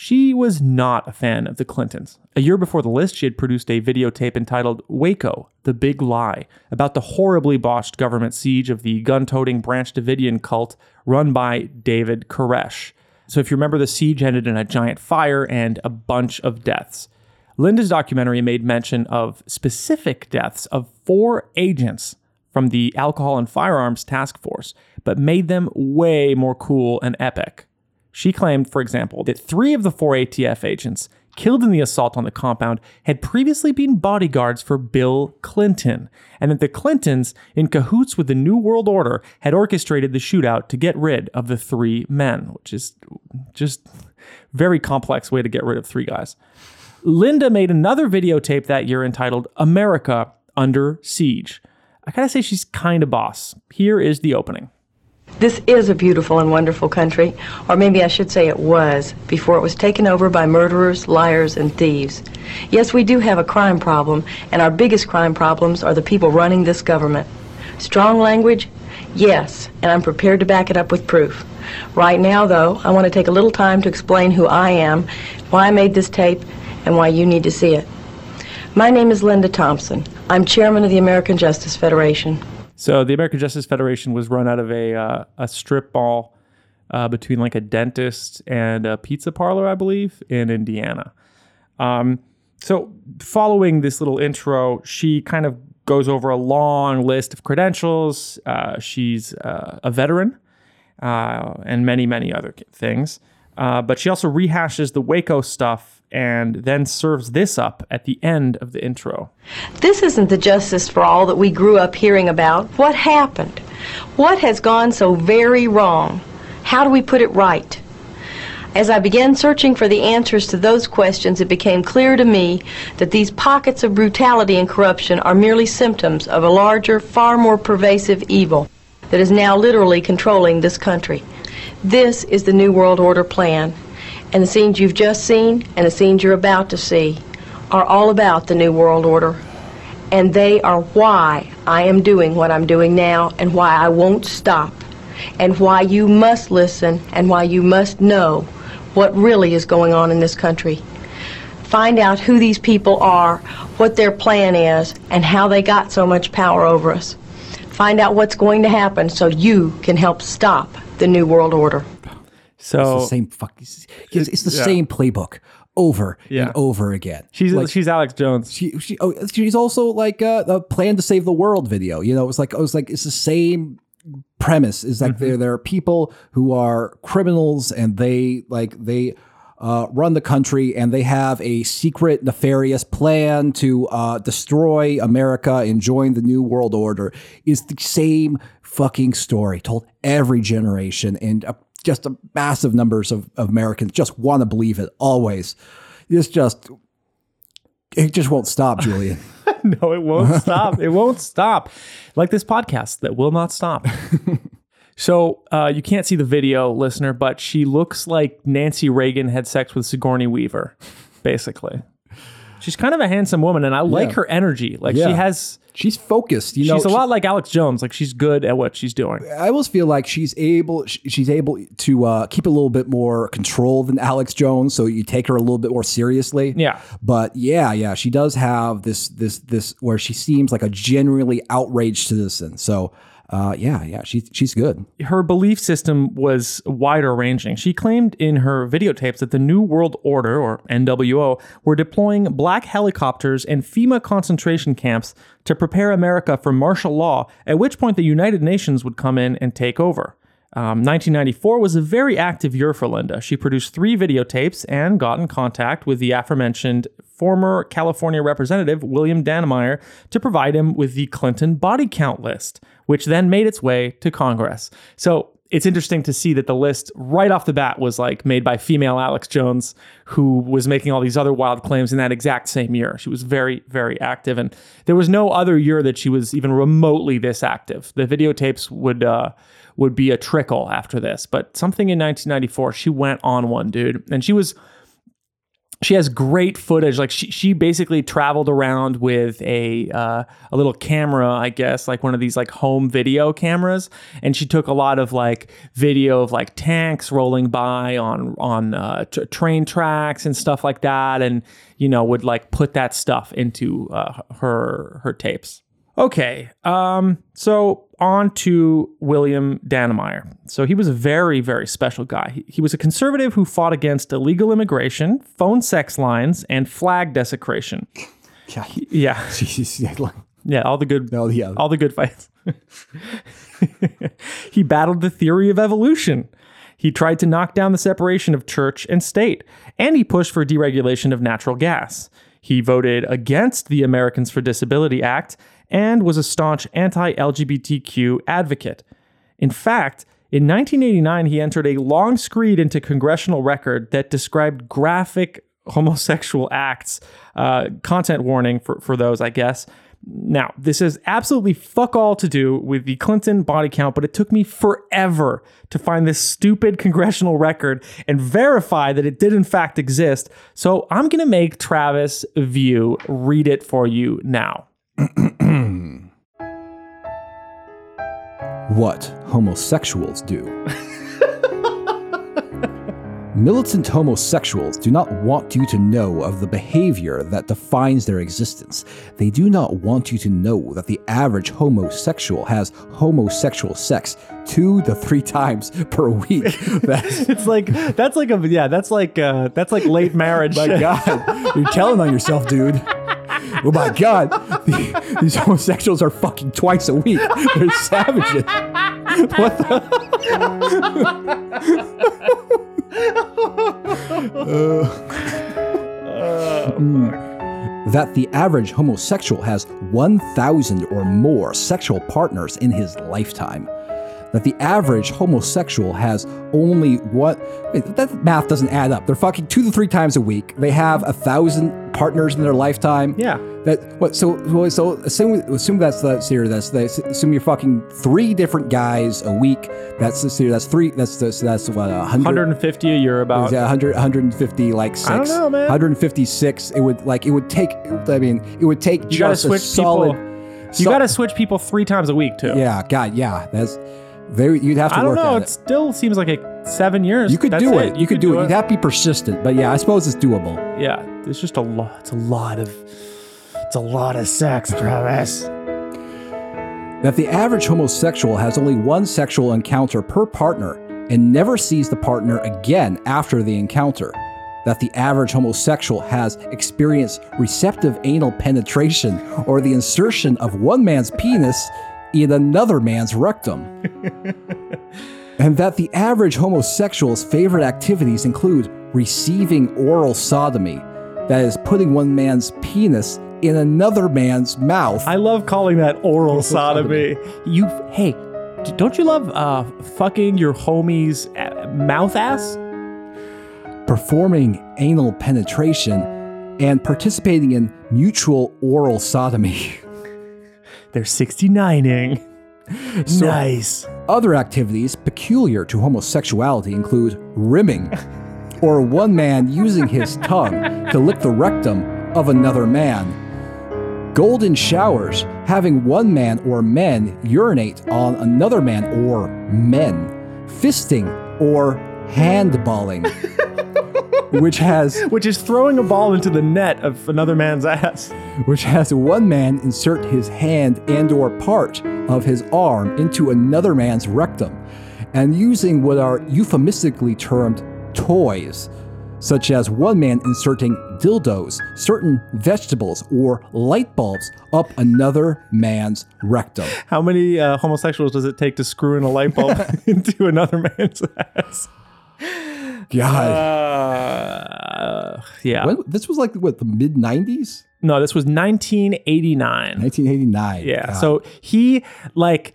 She was not a fan of the Clintons. A year before the list, she had produced a videotape entitled Waco, The Big Lie, about the horribly botched government siege of the gun toting Branch Davidian cult run by David Koresh. So, if you remember, the siege ended in a giant fire and a bunch of deaths. Linda's documentary made mention of specific deaths of four agents from the Alcohol and Firearms Task Force, but made them way more cool and epic. She claimed, for example, that three of the four ATF agents killed in the assault on the compound had previously been bodyguards for Bill Clinton, and that the Clintons, in cahoots with the New World Order, had orchestrated the shootout to get rid of the three men, which is just very complex way to get rid of three guys. Linda made another videotape that year entitled America Under Siege. I gotta say, she's kind of boss. Here is the opening. This is a beautiful and wonderful country, or maybe I should say it was, before it was taken over by murderers, liars, and thieves. Yes, we do have a crime problem, and our biggest crime problems are the people running this government. Strong language? Yes, and I'm prepared to back it up with proof. Right now, though, I want to take a little time to explain who I am, why I made this tape, and why you need to see it. My name is Linda Thompson. I'm chairman of the American Justice Federation. So the American Justice Federation was run out of a uh, a strip mall uh, between like a dentist and a pizza parlor, I believe, in Indiana. Um, so following this little intro, she kind of goes over a long list of credentials. Uh, she's uh, a veteran uh, and many many other things. Uh, but she also rehashes the Waco stuff and then serves this up at the end of the intro. This isn't the justice for all that we grew up hearing about. What happened? What has gone so very wrong? How do we put it right? As I began searching for the answers to those questions, it became clear to me that these pockets of brutality and corruption are merely symptoms of a larger, far more pervasive evil that is now literally controlling this country. This is the New World Order plan, and the scenes you've just seen and the scenes you're about to see are all about the New World Order. And they are why I am doing what I'm doing now and why I won't stop and why you must listen and why you must know what really is going on in this country. Find out who these people are, what their plan is, and how they got so much power over us. Find out what's going to happen so you can help stop the New World Order. It's the same fuck. It's, it's the yeah. same playbook over Yeah. and over again. she's Like, she's Alex Jones. she, she oh, she's also like uh, the plan to save the world video. You know, it was like it was like it's the same premise. Is like there there are people who are criminals and they like they uh, run the country and they have a secret nefarious plan to uh, destroy America and join the new world order. Is the same fucking story told every generation and uh, just a massive numbers of, of Americans just want to believe it always. It's just it just won't stop, Julian. no, it won't stop. It won't stop. Like this podcast that will not stop. so uh, you can't see the video, listener, but she looks like Nancy Reagan had sex with Sigourney Weaver, basically. She's kind of a handsome woman, and I like Yeah. her energy. Like Yeah. she has, She's focused. You know, she's a lot like Alex Jones. Like she's good at what she's doing. I always feel like she's able she's able to uh, keep a little bit more control than Alex Jones, so you take her a little bit more seriously. Yeah. But yeah, yeah, she does have this this this where she seems like a genuinely outraged citizen. So uh, yeah, yeah, she's she's good. her belief system was wider ranging. She claimed in her videotapes that the New World Order, or NWO, were deploying black helicopters and FEMA concentration camps to prepare America for martial law, at which point the United Nations would come in and take over. Um, 1994 was a very active year for Linda. She produced three videotapes and got in contact with the aforementioned former California representative William Dannemeyer to provide him with the Clinton body count list, which then made its way to Congress. So it's interesting to see that the list right off the bat was like made by female Alex Jones, who was making all these other wild claims in that exact same year. She was very, very active, and there was no other year that she was even remotely this active. The videotapes would uh, would be a trickle after this, but something in 1994, she went on one, dude, and she was she has great footage. Like she, she basically traveled around with a uh, a little camera, I guess, like one of these like home video cameras, and she took a lot of like video of like tanks rolling by on on uh, t- train tracks and stuff like that, and you know would like put that stuff into uh, her her tapes. Okay, um, so on to William Dannemeyer. So he was a very, very special guy. He, he was a conservative who fought against illegal immigration, phone sex lines, and flag desecration. Yeah, Yeah, yeah, all the good, oh yeah, all the good fights. he battled the theory of evolution. He tried to knock down the separation of church and state, and he pushed for deregulation of natural gas. He voted against the Americans for Disability Act and was a staunch anti LGBTQ advocate. In fact, in 1989, he entered a long screed into congressional record that described graphic homosexual acts. Uh, content warning for, for those, I guess. Now, this has absolutely fuck all to do with the Clinton body count, but it took me forever to find this stupid congressional record and verify that it did in fact exist. So I'm going to make Travis View read it for you now. what homosexuals do. Militant homosexuals do not want you to know of the behavior that defines their existence. They do not want you to know that the average homosexual has homosexual sex two to three times per week. That's It's like that's like a yeah, that's like uh that's like late marriage. my God, you're telling on yourself, dude. Oh my God, The- these homosexuals are fucking twice a week. They're savages. What the? that the average homosexual has 1,000 or more sexual partners in his lifetime. That the average homosexual has only what that math doesn't add up. They're fucking two to three times a week. They have a thousand partners in their lifetime. Yeah. That what? So so assume assume that's the here. That's the assume you're fucking three different guys a week. That's the here. That's three. That's the, so that's what a hundred. 150 a year about. Yeah, 100, 150, like six. I don't know, man. 156. It would like it would take. I mean, it would take You gotta just a switch solid. people. You got to switch people three times a week too. Yeah, God, yeah. That's very. You'd have to I don't know. It it. still seems like a seven years. You could That's do it. You, could do it. You'd have to be persistent, but yeah, I suppose it's doable. Yeah, it's just a lot. It's a lot of. It's a lot of sex, Travis. That the average homosexual has only one sexual encounter per partner and never sees the partner again after the encounter. That the average homosexual has experienced receptive anal penetration or the insertion of one man's penis in another man's rectum. and that the average homosexual's favorite activities include receiving oral sodomy, that is, putting one man's penis in another man's mouth. I love calling that oral sodomy. You, hey, don't you love uh, fucking your homie's uh, mouth ass? performing anal penetration, and participating in mutual oral sodomy. They're 69ing. nice. Other activities peculiar to homosexuality include rimming, or one man using his tongue to lick the rectum of another man. Golden showers, having one man or men urinate on another man or men. Fisting or handballing, which has Which is throwing a ball into the net of another man's ass. which has one man insert his hand and or part of his arm into another man's rectum and using what are euphemistically termed toys such as one man inserting dildos certain vegetables or light bulbs up another man's rectum How many uh, homosexuals does it take to screw in a light bulb into another man's ass? God Uh, yeah. when, this was like what the mid 90s No, this was 1989. 1989 Yeah. God. So he like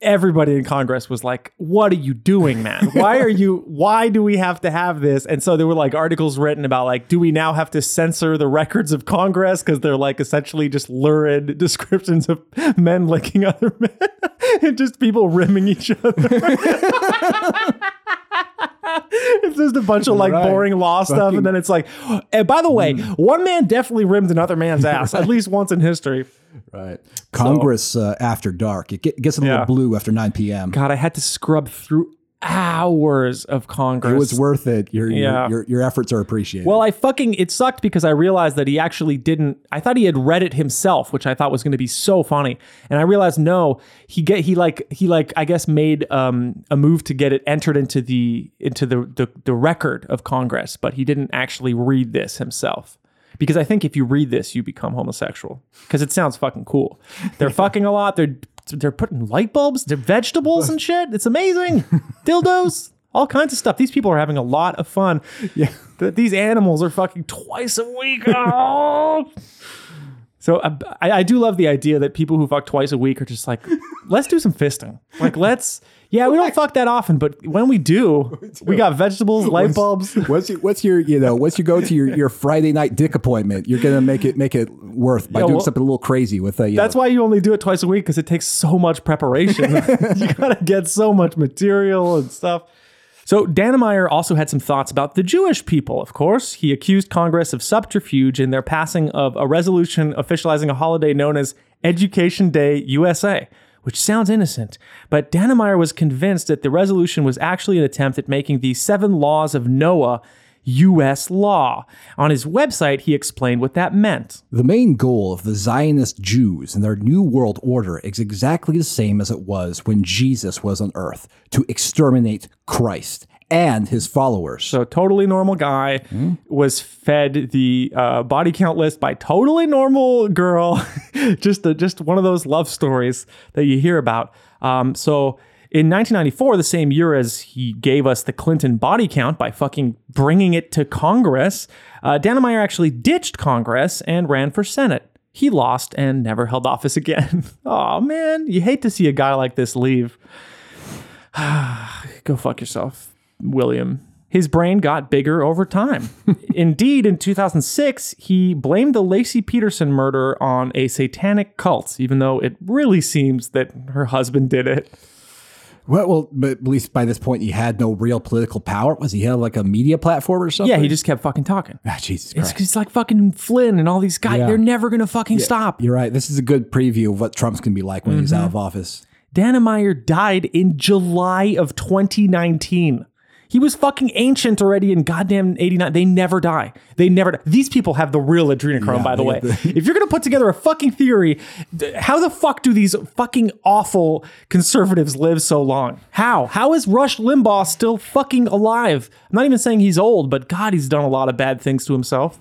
everybody in Congress was like, "What are you doing, man? Why are you? Why do we have to have this?" And so there were like articles written about like, do we now have to censor the records of Congress because they're like essentially just lurid descriptions of men licking other men and just people rimming each other. it's just a bunch of like Right. boring law stuff, and then it's like, and by the way, one man definitely rimmed another man's ass at least once in history. right congress uh, after dark it gets a little Yeah. blue after 9 p.m God, I had to scrub through hours of Congress. It was worth it. Your, Yeah. your, your your efforts are appreciated. well, I fucking it sucked because I realized that he actually didn't. I thought he had read it himself, which I thought was going to be so funny, and I realized no, he get he like he like I guess made um, a move to get it entered into the into the, the the record of Congress, but he didn't actually read this himself. Because I think if you read this, you become homosexual. Because it sounds fucking cool. They're fucking a lot. They're they're putting light bulbs, they're vegetables and shit. It's amazing. Dildos, all kinds of stuff. These people are having a lot of fun. yeah. These animals are fucking twice a week. Oh. So uh, I, I do love the idea that people who fuck twice a week are just like, let's do some fisting. Like, let's, yeah, we don't fuck that often, but when we do, we got vegetables, light bulbs. What's your, what's your you know what's your go to your, your Friday night dick appointment? You're gonna make it make it worth by Yeah, doing well- something a little crazy with a. You That's know, why you only do it twice a week because it takes so much preparation. you gotta get so much material and stuff. So Dannemeyer also had some thoughts about the Jewish people, of course. He accused Congress of subterfuge in their passing of a resolution officializing a holiday known as Education Day USA, which sounds innocent. But Dannemeyer was convinced that the resolution was actually an attempt at making the seven laws of Noah U.S. law. On his website, he explained what that meant. the main goal of the Zionist Jews and their New World Order is exactly the same as it was when Jesus was on Earth: to exterminate Christ and his followers. So totally normal guy was fed the uh, body count list by totally normal girl. just a, just one of those love stories that you hear about. Um, so in 1994, the same year as he gave us the Clinton body count by fucking bringing it to Congress, uh, Dannemeyer actually ditched Congress and ran for Senate. He lost and never held office again. oh man, you hate to see a guy like this leave. Go fuck yourself, William. His brain got bigger over time. Indeed, in 2006, he blamed the Laci Peterson murder on a satanic cult, even though it really seems that her husband did it. Well, well, but at least by this point, he had no real political power. Was he had like a media platform or something? Yeah, he just kept fucking talking. Ah, Jesus It's, Christ. it's like fucking Flynn and all these guys. Yeah. They're never going to fucking stop. You're right. This is a good preview of what Trump's going to be like when he's out of office. Dannemeyer died in July of 2019. He was fucking ancient already in goddamn 89. They never die. They never die. These people have the real adrenochrome, Yeah, by the way. got if you're going to put together a fucking theory, how the fuck do these fucking awful conservatives live so long? How? How is Rush Limbaugh still fucking alive? I'm not even saying he's old, but God, he's done a lot of bad things to himself.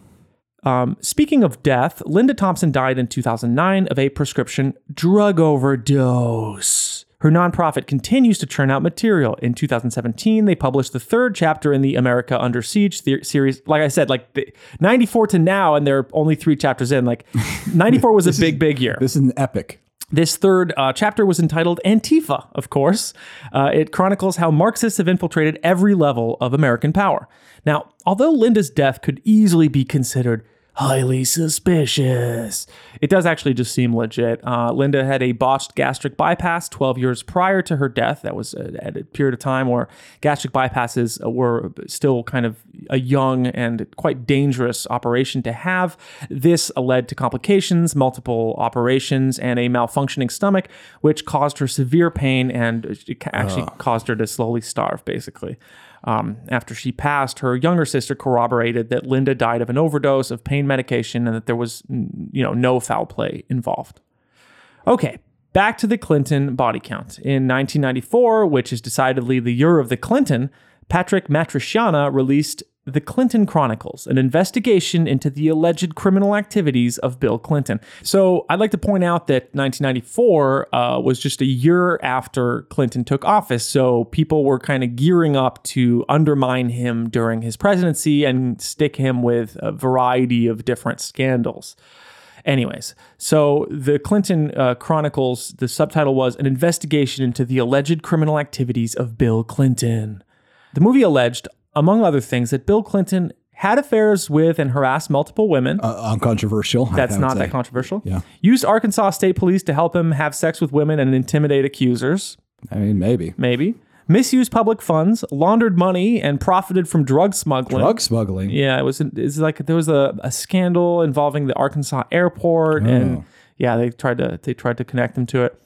Um, speaking of death, Linda Thompson died in 2009 of a prescription drug overdose. Her nonprofit continues to churn out material. In 2017, they published the third chapter in the America Under Siege the- series. Like I said, like the, 94 to now, and there are only three chapters in. Like 94 was a big, big year. This is an epic. This third uh, chapter was entitled Antifa, of course. Uh, it chronicles how Marxists have infiltrated every level of American power. Now, although Linda's death could easily be considered highly suspicious, it does actually just seem legit. Uh, Linda had a botched gastric bypass 12 years prior to her death. That was at a period of time where gastric bypasses were still kind of a young and quite dangerous operation to have. This led to complications, multiple operations, and a malfunctioning stomach, which caused her severe pain and actually caused her to slowly starve, basically. Um, after she passed, her younger sister corroborated that Linda died of an overdose of pain medication and that there was, you know, no foul play involved. Okay, back to the Clinton body count. In 1994, which is decidedly the year of the Clinton, Patrick Matrisciana released The Clinton Chronicles, an investigation into the alleged criminal activities of Bill Clinton. So I'd like to point out that 1994 uh, was just a year after Clinton took office. So people were kind of gearing up to undermine him during his presidency and stick him with a variety of different scandals. Anyways, so the Clinton uh, Chronicles, the subtitle was An Investigation into the Alleged Criminal Activities of Bill Clinton. The movie alleged, among other things, that Bill Clinton had affairs with and harassed multiple women. Uh, uncontroversial. That's not say. that controversial. Yeah. Used Arkansas State Police to help him have sex with women and intimidate accusers. I mean, maybe. Maybe. Misused public funds, laundered money, and profited from drug smuggling. Drug smuggling. Yeah, it was. It's like there was a, a scandal involving the Arkansas airport, Oh. and yeah, they tried to they tried to connect them to it.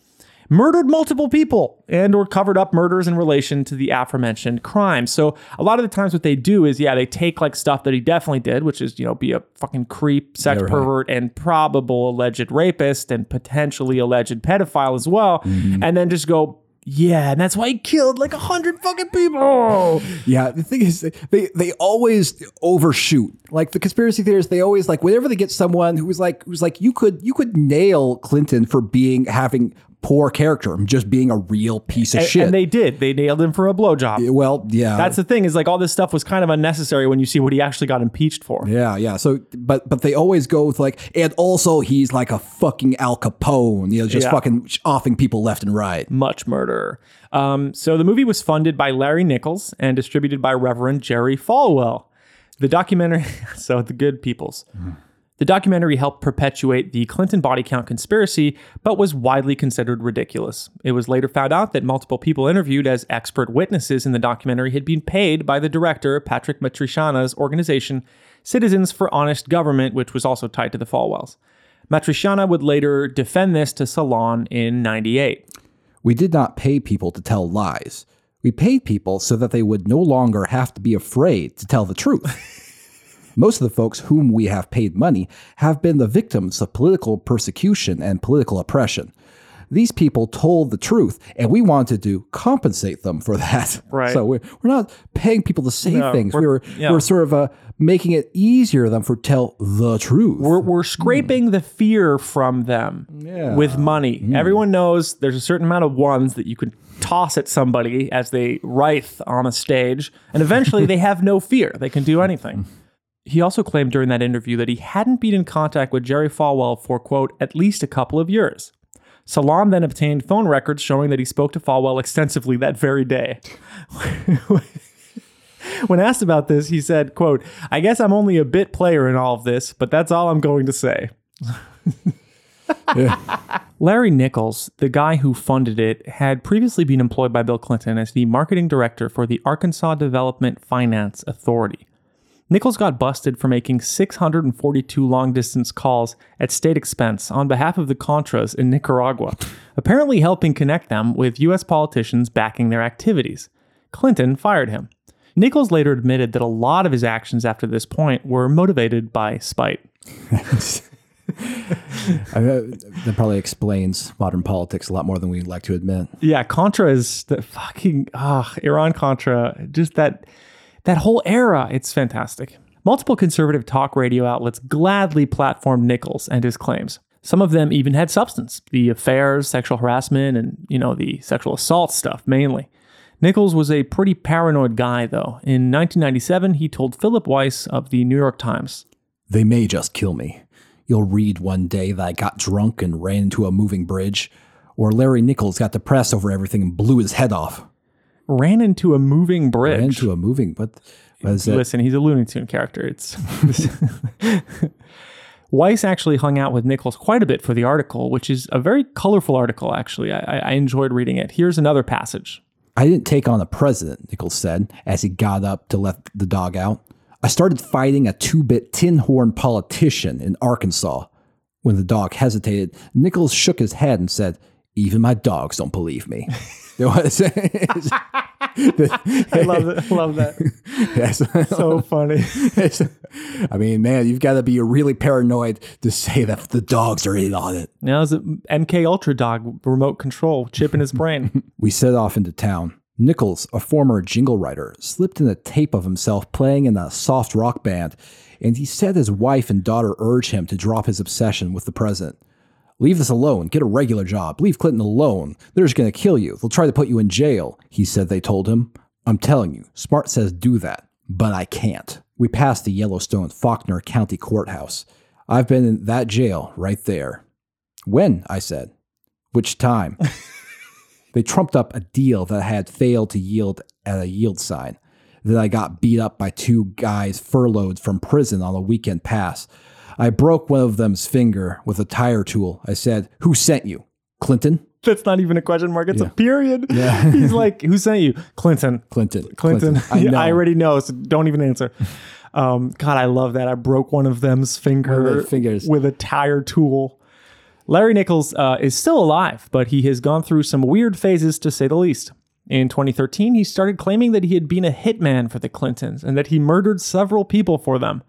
Murdered multiple people and or covered up murders in relation to the aforementioned crimes. So a lot of the times, what they do is, yeah, they take like stuff that he definitely did, which is you know be a fucking creep, sex right. pervert, and probable alleged rapist and potentially alleged pedophile as well, Mm-hmm. and then just go. Yeah, and that's why he killed like a hundred fucking people. Yeah, the thing is, they they always overshoot. Like the conspiracy theorists, they always like whenever they get someone who was like who's like you could you could nail Clinton for being having poor character, just being a real piece of And, shit. and they did. They nailed him for a blowjob. well, yeah, That's the thing is like all this stuff was kind of unnecessary when you see what he actually got impeached for. yeah, yeah. So, but but they always go with like, and also he's like a fucking Al Capone, you know, just Yeah. fucking offing people left and right. Much murder. Um, so the movie was funded by Larry Nichols and distributed by Reverend Jerry Falwell. The documentary, so the good peoples. The documentary helped perpetuate the Clinton body count conspiracy, but was widely considered ridiculous. It was later found out that multiple people interviewed as expert witnesses in the documentary had been paid by the director, Patrick Matrisciana's organization, Citizens for Honest Government, which was also tied to the Falwells. Matriciana would later defend this to Salon in 98. We did not pay people to tell lies. We paid people so that they would no longer have to be afraid to tell the truth. Most of the folks whom we have paid money have been the victims of political persecution and political oppression. These people told the truth, and we wanted to compensate them for that. Right. So we're, we're not paying people to say No, things. We we're- were, yeah. we're sort of uh, making it easier for them to tell the truth. We're, we're scraping the fear from them with money. Everyone knows there's a certain amount of ones that you can toss at somebody as they writhe on a stage, and eventually they have no fear. They can do anything. He also claimed during that interview that he hadn't been in contact with Jerry Falwell for, quote, at least a couple of years. Salon then obtained phone records showing that he spoke to Falwell extensively that very day. when asked about this, he said, quote, I guess I'm only a bit player in all of this, but that's all I'm going to say. Larry Nichols, the guy who funded it, had previously been employed by Bill Clinton as the marketing director for the Arkansas Development Finance Authority. Nichols got busted for making 642 long distance calls at state expense on behalf of the Contras in Nicaragua, apparently helping connect them with U.S. politicians backing their activities. Clinton fired him. Nichols later admitted that a lot of his actions after this point were motivated by spite. I that probably explains modern politics a lot more than we'd like to admit. Yeah, Contra is the fucking ah Iran Contra. Just that that whole era. It's fantastic. Multiple conservative talk radio outlets gladly platformed Nichols and his claims. Some of them even had substance: the affairs, sexual harassment, and you know the sexual assault stuff mainly. Nichols was a pretty paranoid guy, though. In 1997, he told Philip Weiss of the New York Times, They may just kill me. You'll read one day that I got drunk and ran into a moving bridge, or Larry Nichols got depressed over everything and blew his head off. Ran into a moving bridge. Ran into a moving, it? Listen, he's a Looney Tune character. It's Weiss actually hung out with Nichols quite a bit for the article, which is a very colorful article. Actually, I, I enjoyed reading it. Here's another passage. I didn't take on the president, Nichols said as he got up to let the dog out. I started fighting a two bit tin horn politician in Arkansas. When the dog hesitated, Nichols shook his head and said, Even my dogs don't believe me. There was- I love it. Love that. Yes. So funny. I mean, man, you've got to be really paranoid to say that the dogs are in on it. Now it's a MK Ultra dog remote control chip in his brain. We set off into town. Nichols, a former jingle writer, slipped in a tape of himself playing in a soft rock band, and he said his wife and daughter urged him to drop his obsession with the president. Leave this alone. Get a regular job. Leave Clinton alone. They're just going to kill you. They'll try to put you in jail, he said they told him. I'm telling you, Smart says do that, but I can't. We passed the Yellowstone Faulkner County Courthouse. I've been in that jail right there. When? I said. Which time? They trumped up a deal that had failed to yield at a yield sign. Then I got beat up by two guys furloughed from prison on a weekend pass. I broke one of them's finger with a tire tool. I said, Who sent you? Clinton? That's not even a question mark. It's a period. Yeah. He's like, who sent you? Clinton. Clinton. Clinton. I know. I already know, so don't even answer. Um, God, I love that. I broke one of them's finger of fingers. with a tire tool. Larry Nichols uh, is still alive, but he has gone through some weird phases to say the least. In 2013, he started claiming that he had been a hitman for the Clintons and that he murdered several people for them.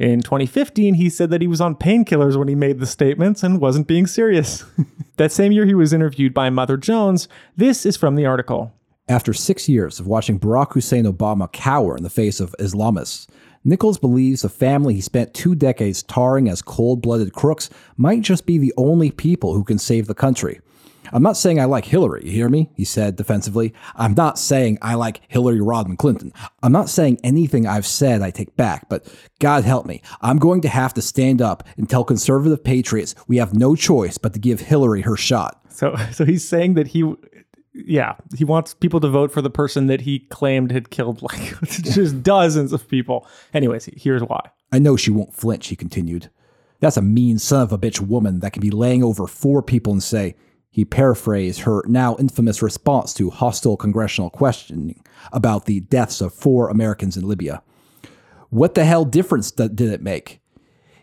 In 2015, he said that he was on painkillers when he made the statements and wasn't being serious. that same year, he was interviewed by Mother Jones. This is from the article. After six years of watching Barack Hussein Obama cower in the face of Islamists, Nichols believes the family he spent two decades tarring as cold blooded crooks might just be the only people who can save the country. I'm not saying I like Hillary, you hear me? He said defensively. I'm not saying I like Hillary Rodham Clinton. I'm not saying anything I've said I take back, but God help me. I'm going to have to stand up and tell conservative patriots we have no choice but to give Hillary her shot. So, so he's saying that he, yeah, he wants people to vote for the person that he claimed had killed like just dozens of people. Anyways, here's why. I know she won't flinch, he continued. That's a mean son of a bitch woman that can be laying over four people and say, he paraphrased her now infamous response to hostile congressional questioning about the deaths of four Americans in Libya. What the hell difference did it make?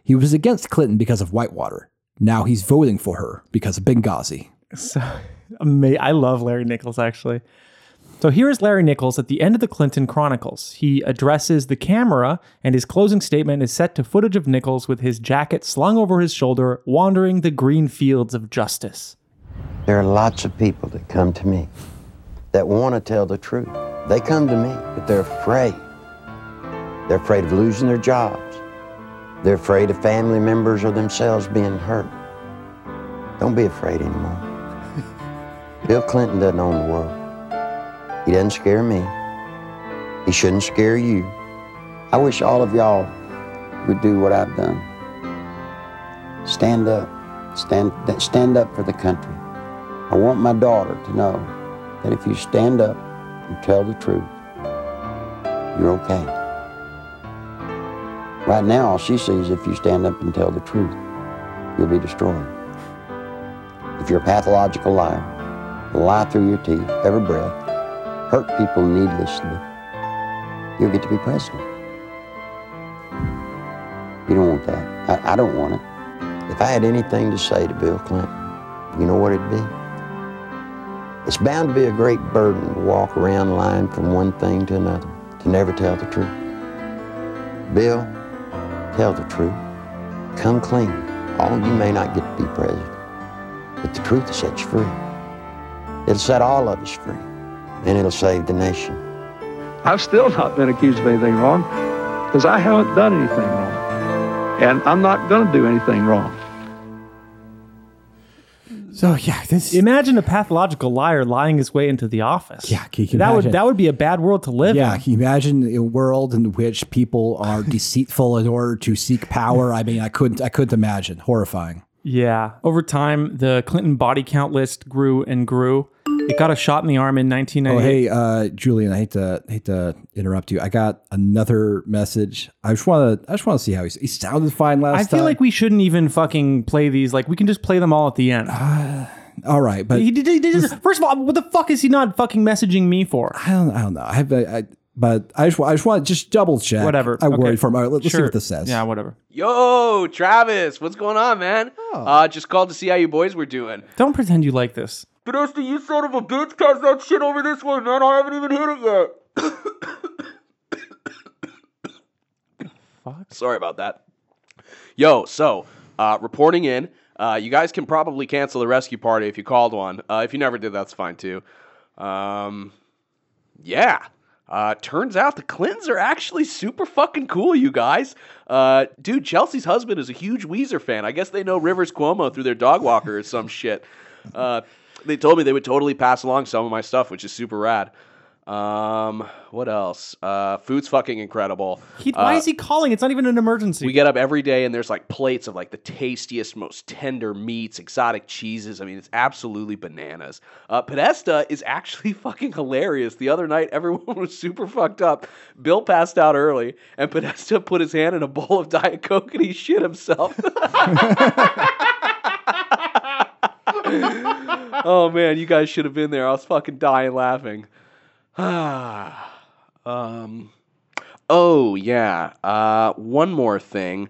He was against Clinton because of Whitewater. Now he's voting for her because of Benghazi. So, I love Larry Nichols actually. So here is Larry Nichols at the end of the Clinton Chronicles. He addresses the camera, and his closing statement is set to footage of Nichols with his jacket slung over his shoulder, wandering the green fields of justice. There are lots of people that come to me that want to tell the truth. They come to me, but they're afraid. They're afraid of losing their jobs. They're afraid of family members or themselves being hurt. Don't be afraid anymore. Bill Clinton doesn't own the world. He doesn't scare me. He shouldn't scare you. I wish all of y'all would do what I've done. Stand up. Stand, stand up for the country. Want my daughter to know that if you stand up and tell the truth, you're okay. Right now, all she sees if you stand up and tell the truth, you'll be destroyed. If you're a pathological liar, lie through your teeth, every breath, hurt people needlessly, you'll get to be president. You don't want that. I, I don't want it. If I had anything to say to Bill Clinton, you know what it'd be? It's bound to be a great burden to walk around lying from one thing to another, to never tell the truth. Bill, tell the truth. Come clean. All you may not get to be president, but the truth will set you free. It'll set all of us free, and it'll save the nation. I've still not been accused of anything wrong because I haven't done anything wrong. And I'm not going to do anything wrong. So yeah, this Imagine a pathological liar lying his way into the office. Yeah, can you that would that would be a bad world to live yeah, in. can you imagine a world in which people are deceitful in order to seek power? I mean, I couldn't I couldn't imagine. Horrifying. Yeah. Over time, the Clinton body count list grew and grew. It got a shot in the arm in Oh, hey, uh, Julian, I hate to hate to interrupt you. I got another message. I just want to I just want to see how he, he sounded fine last time. I time. feel like we shouldn't even fucking play these. Like, we can just play them all at the end. all right, but he did, he did first of all, what the fuck is he not fucking messaging me for? I don't I don't know. I have I, I but I just I just want to just double check. Whatever. I Okay. worried for him. All right, let, us see what this says. Yeah, whatever. Yo, Travis, what's going on, man? Uh, just called to see how you boys were doing. Don't pretend you like this. Podesta, you son of a bitch, cast that shit over this way, man. I haven't even hit it yet. Fuck. Sorry about that. Yo, so uh, reporting in. Uh, you guys can probably cancel the rescue party if you called one. Uh, if you never did, that's fine too. Um, yeah. Uh, turns out the Clintons are actually super fucking cool, you guys. Uh, dude, Chelsea's husband is a huge Weezer fan. I guess they know Rivers Cuomo through their dog walker or some shit. Uh, they told me they would totally pass along some of my stuff, which is super rad. Um, what else? Uh, food's fucking incredible. He, why Uh, is he calling? It's not even an emergency. we get up every day and there's like plates of like the tastiest, most tender meats, exotic cheeses. I mean, it's absolutely bananas. Uh, Podesta is actually fucking hilarious. The other night, everyone was super fucked up. Bill passed out early, and Podesta put his hand in a bowl of Diet Coke and he shit himself. oh man, you guys should have been there. I was fucking dying laughing. um. Oh yeah. Uh, one more thing.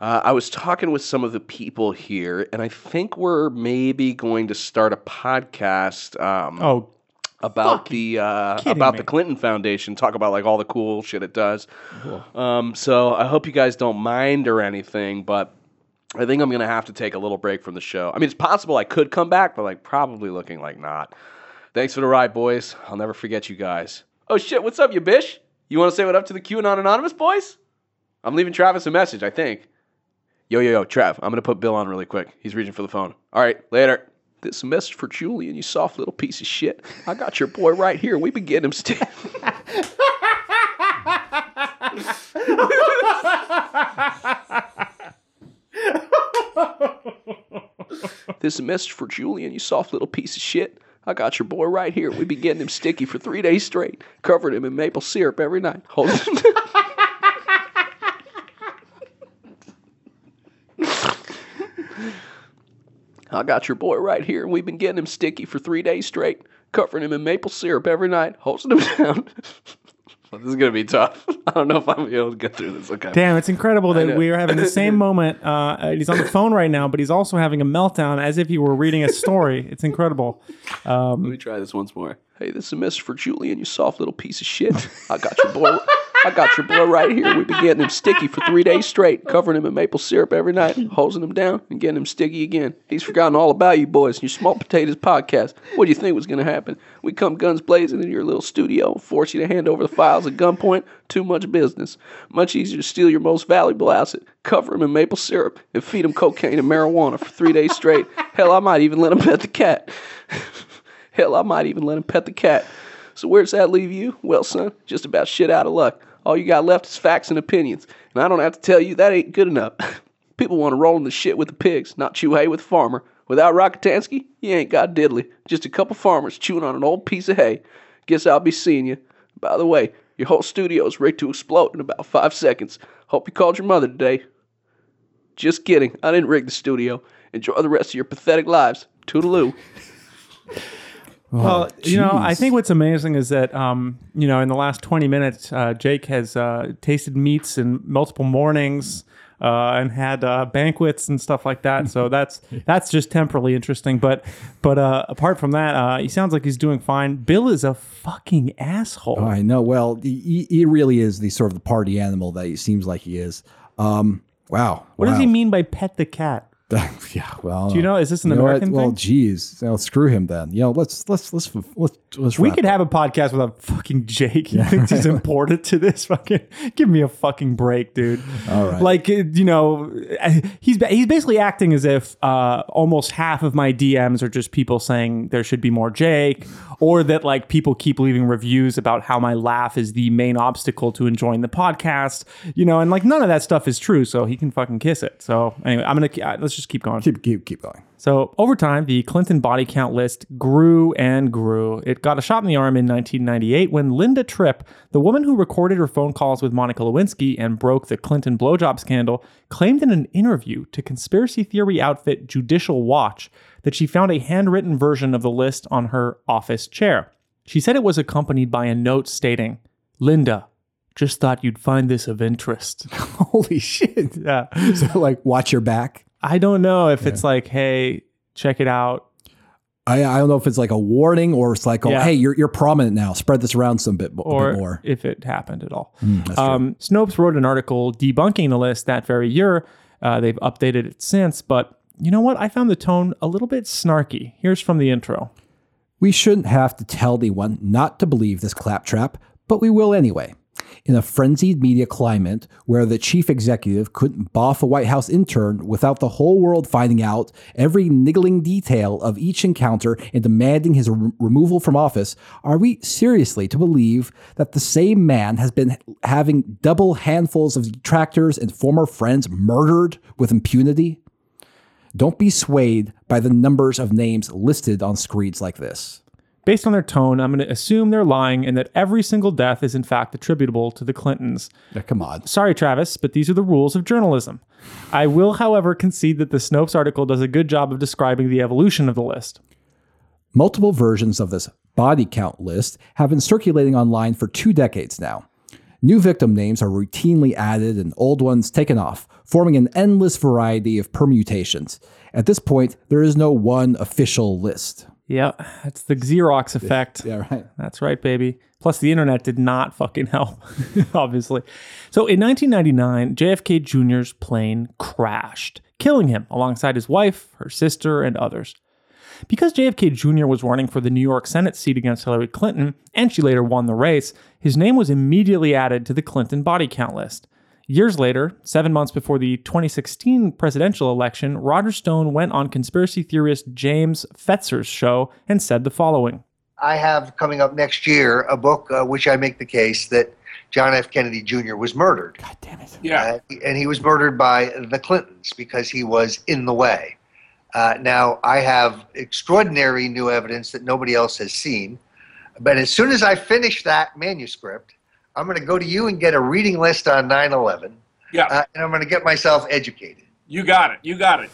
Uh, I was talking with some of the people here, and I think we're maybe going to start a podcast. Um, oh, about the uh, about me. the Clinton Foundation. Talk about like all the cool shit it does. Um, so I hope you guys don't mind or anything, but I think I'm gonna have to take a little break from the show. I mean, it's possible I could come back, but like probably looking like not. Thanks for the ride, boys. I'll never forget you guys. Oh shit, what's up, you bish? You want to say what up to the QAnon Anonymous boys? I'm leaving Travis a message, I think. Yo, yo, yo, Trav, I'm gonna put Bill on really quick. He's reaching for the phone. All right, later. This message for Julian, you soft little piece of shit. I got your boy right here. We've been getting him stiff. this is a message for Julian, you soft little piece of shit. I got your boy right here. We've been getting him sticky for three days straight. Covered him in maple syrup every night. Hold I got your boy right here, we've been getting him sticky for three days straight, covering him in maple syrup every night, hosing him down. this is gonna be tough. I don't know if I'm gonna be able to get through this. Okay. Damn, it's incredible that we are having the same moment. Uh, he's on the phone right now, but he's also having a meltdown as if he were reading a story. It's incredible. Let me try this once more. Hey, this is a message for Julian, you soft little piece of shit. I got your boy. I got your boy right here. We've been getting him sticky for three days straight, covering him in maple syrup every night, hosing him down, and getting him sticky again. He's forgotten all about you boys and your small potatoes podcast. What do you think was going to happen? We come guns blazing in your little studio force you to hand over the files at gunpoint? Too much business. Much easier to steal your most valuable asset, cover him in maple syrup, and feed him cocaine and marijuana for three days straight. Hell, I might even let him pet the cat. Hell, I might even let him pet the cat. So where's that leave you? Well, son, just about shit out of luck. All you got left is facts and opinions. And I don't have to tell you that ain't good enough. People want to roll in the shit with the pigs, not chew hay with the farmer. Without Rockatansky, you ain't got diddly. Just a couple farmers chewing on an old piece of hay. Guess I'll be seeing you. By the way, your whole studio's ready to explode in about five seconds. Hope you called your mother today. Just kidding. I didn't rig the studio. Enjoy the rest of your pathetic lives. Toodaloo. Well, you know, I think what's amazing is that, um, you know, in the last 20 minutes, uh, Jake has uh, tasted meats in multiple mornings uh, and had uh, banquets and stuff like that. So that's that's just temporally interesting. But but uh, apart from that, uh, he sounds like he's doing fine. Bill is a fucking asshole. I know. Well, he, he really is the sort of the party animal that he seems like he is. Um, wow. what does he mean by pet the cat? yeah. Well, Do you know? Is this an you know what? American Well, thing? geez. Well, screw him then. You know, let's let's let's let's let's. We could up. have a podcast without fucking Jake. He thinks he's important to this. Fucking give me a fucking break, dude. All right. Like uh, you know, he's he's basically acting as if uh, almost half of my DMs are just people saying there should be more Jake, or that like people keep leaving reviews about how my laugh is the main obstacle to enjoying the podcast. You know, and like none of that stuff is true. So he can fucking kiss it. So anyway, I'm gonna uh, let's just keep going. keep keep keep going. So over time, the Clinton body count list grew and grew. It got a shot in the arm in 1998 when Linda Tripp, the woman who recorded her phone calls with Monica Lewinsky and broke the Clinton blowjob scandal, claimed in an interview to conspiracy theory outfit Judicial Watch that she found a handwritten version of the list on her office chair. She said it was accompanied by a note stating, Linda, just thought you'd find this of interest. Holy shit. yeah. So like, watch your back. I don't know if it's like, hey, check it out. I, I don't know if it's like a warning or it's like, oh, Yeah. hey, you're you're prominent now. Spread this around some bit, or bit more. if it happened at all. true. um, Snopes wrote an article debunking the list that very year. Uh, they've updated it since, but you know what? I found the tone a little bit snarky. Here's from the intro. We shouldn't have to tell anyone not to believe this claptrap, but we will anyway. In a frenzied media climate where the chief executive couldn't boff a White House intern without the whole world finding out every niggling detail of each encounter and demanding his re- removal from office, are we seriously to believe that the same man has been having double handfuls of detractors and former friends murdered with impunity? Don't be swayed by the numbers of names listed on screens like this. Based on their tone, I'm going to assume they're lying and that every single death is in fact attributable to the Clintons. Yeah, come on. Sorry, Travis, but these are the rules of journalism. I will, however, concede that the Snopes article does a good job of describing the evolution of the list. Multiple versions of this body count list have been circulating online for two decades now. New victim names are routinely added and old ones taken off, forming an endless variety of permutations. At this point, there is no one official list. Yeah, that's the Xerox effect. Yeah, right. That's right, baby. Plus, the internet did not fucking help, obviously. So, in 1999, JFK Jr.'s plane crashed, killing him alongside his wife, her sister, and others. Because JFK Jr. was running for the New York Senate seat against Hillary Clinton, and she later won the race, his name was immediately added to the Clinton body count list. Years later, seven months before the 2016 presidential election, Roger Stone went on conspiracy theorist James Fetzer's show and said the following. I have coming up next year a book uh, which I make the case that John F. Kennedy Jr. was murdered. God damn it. Uh, and he was murdered by the Clintons because he was in the way. Uh, now, I have extraordinary new evidence that nobody else has seen. But as soon as I finish that manuscript, I'm going to go to you and get a reading list on 9 11. Yeah. Uh, and I'm going to get myself educated. You got it. You got it.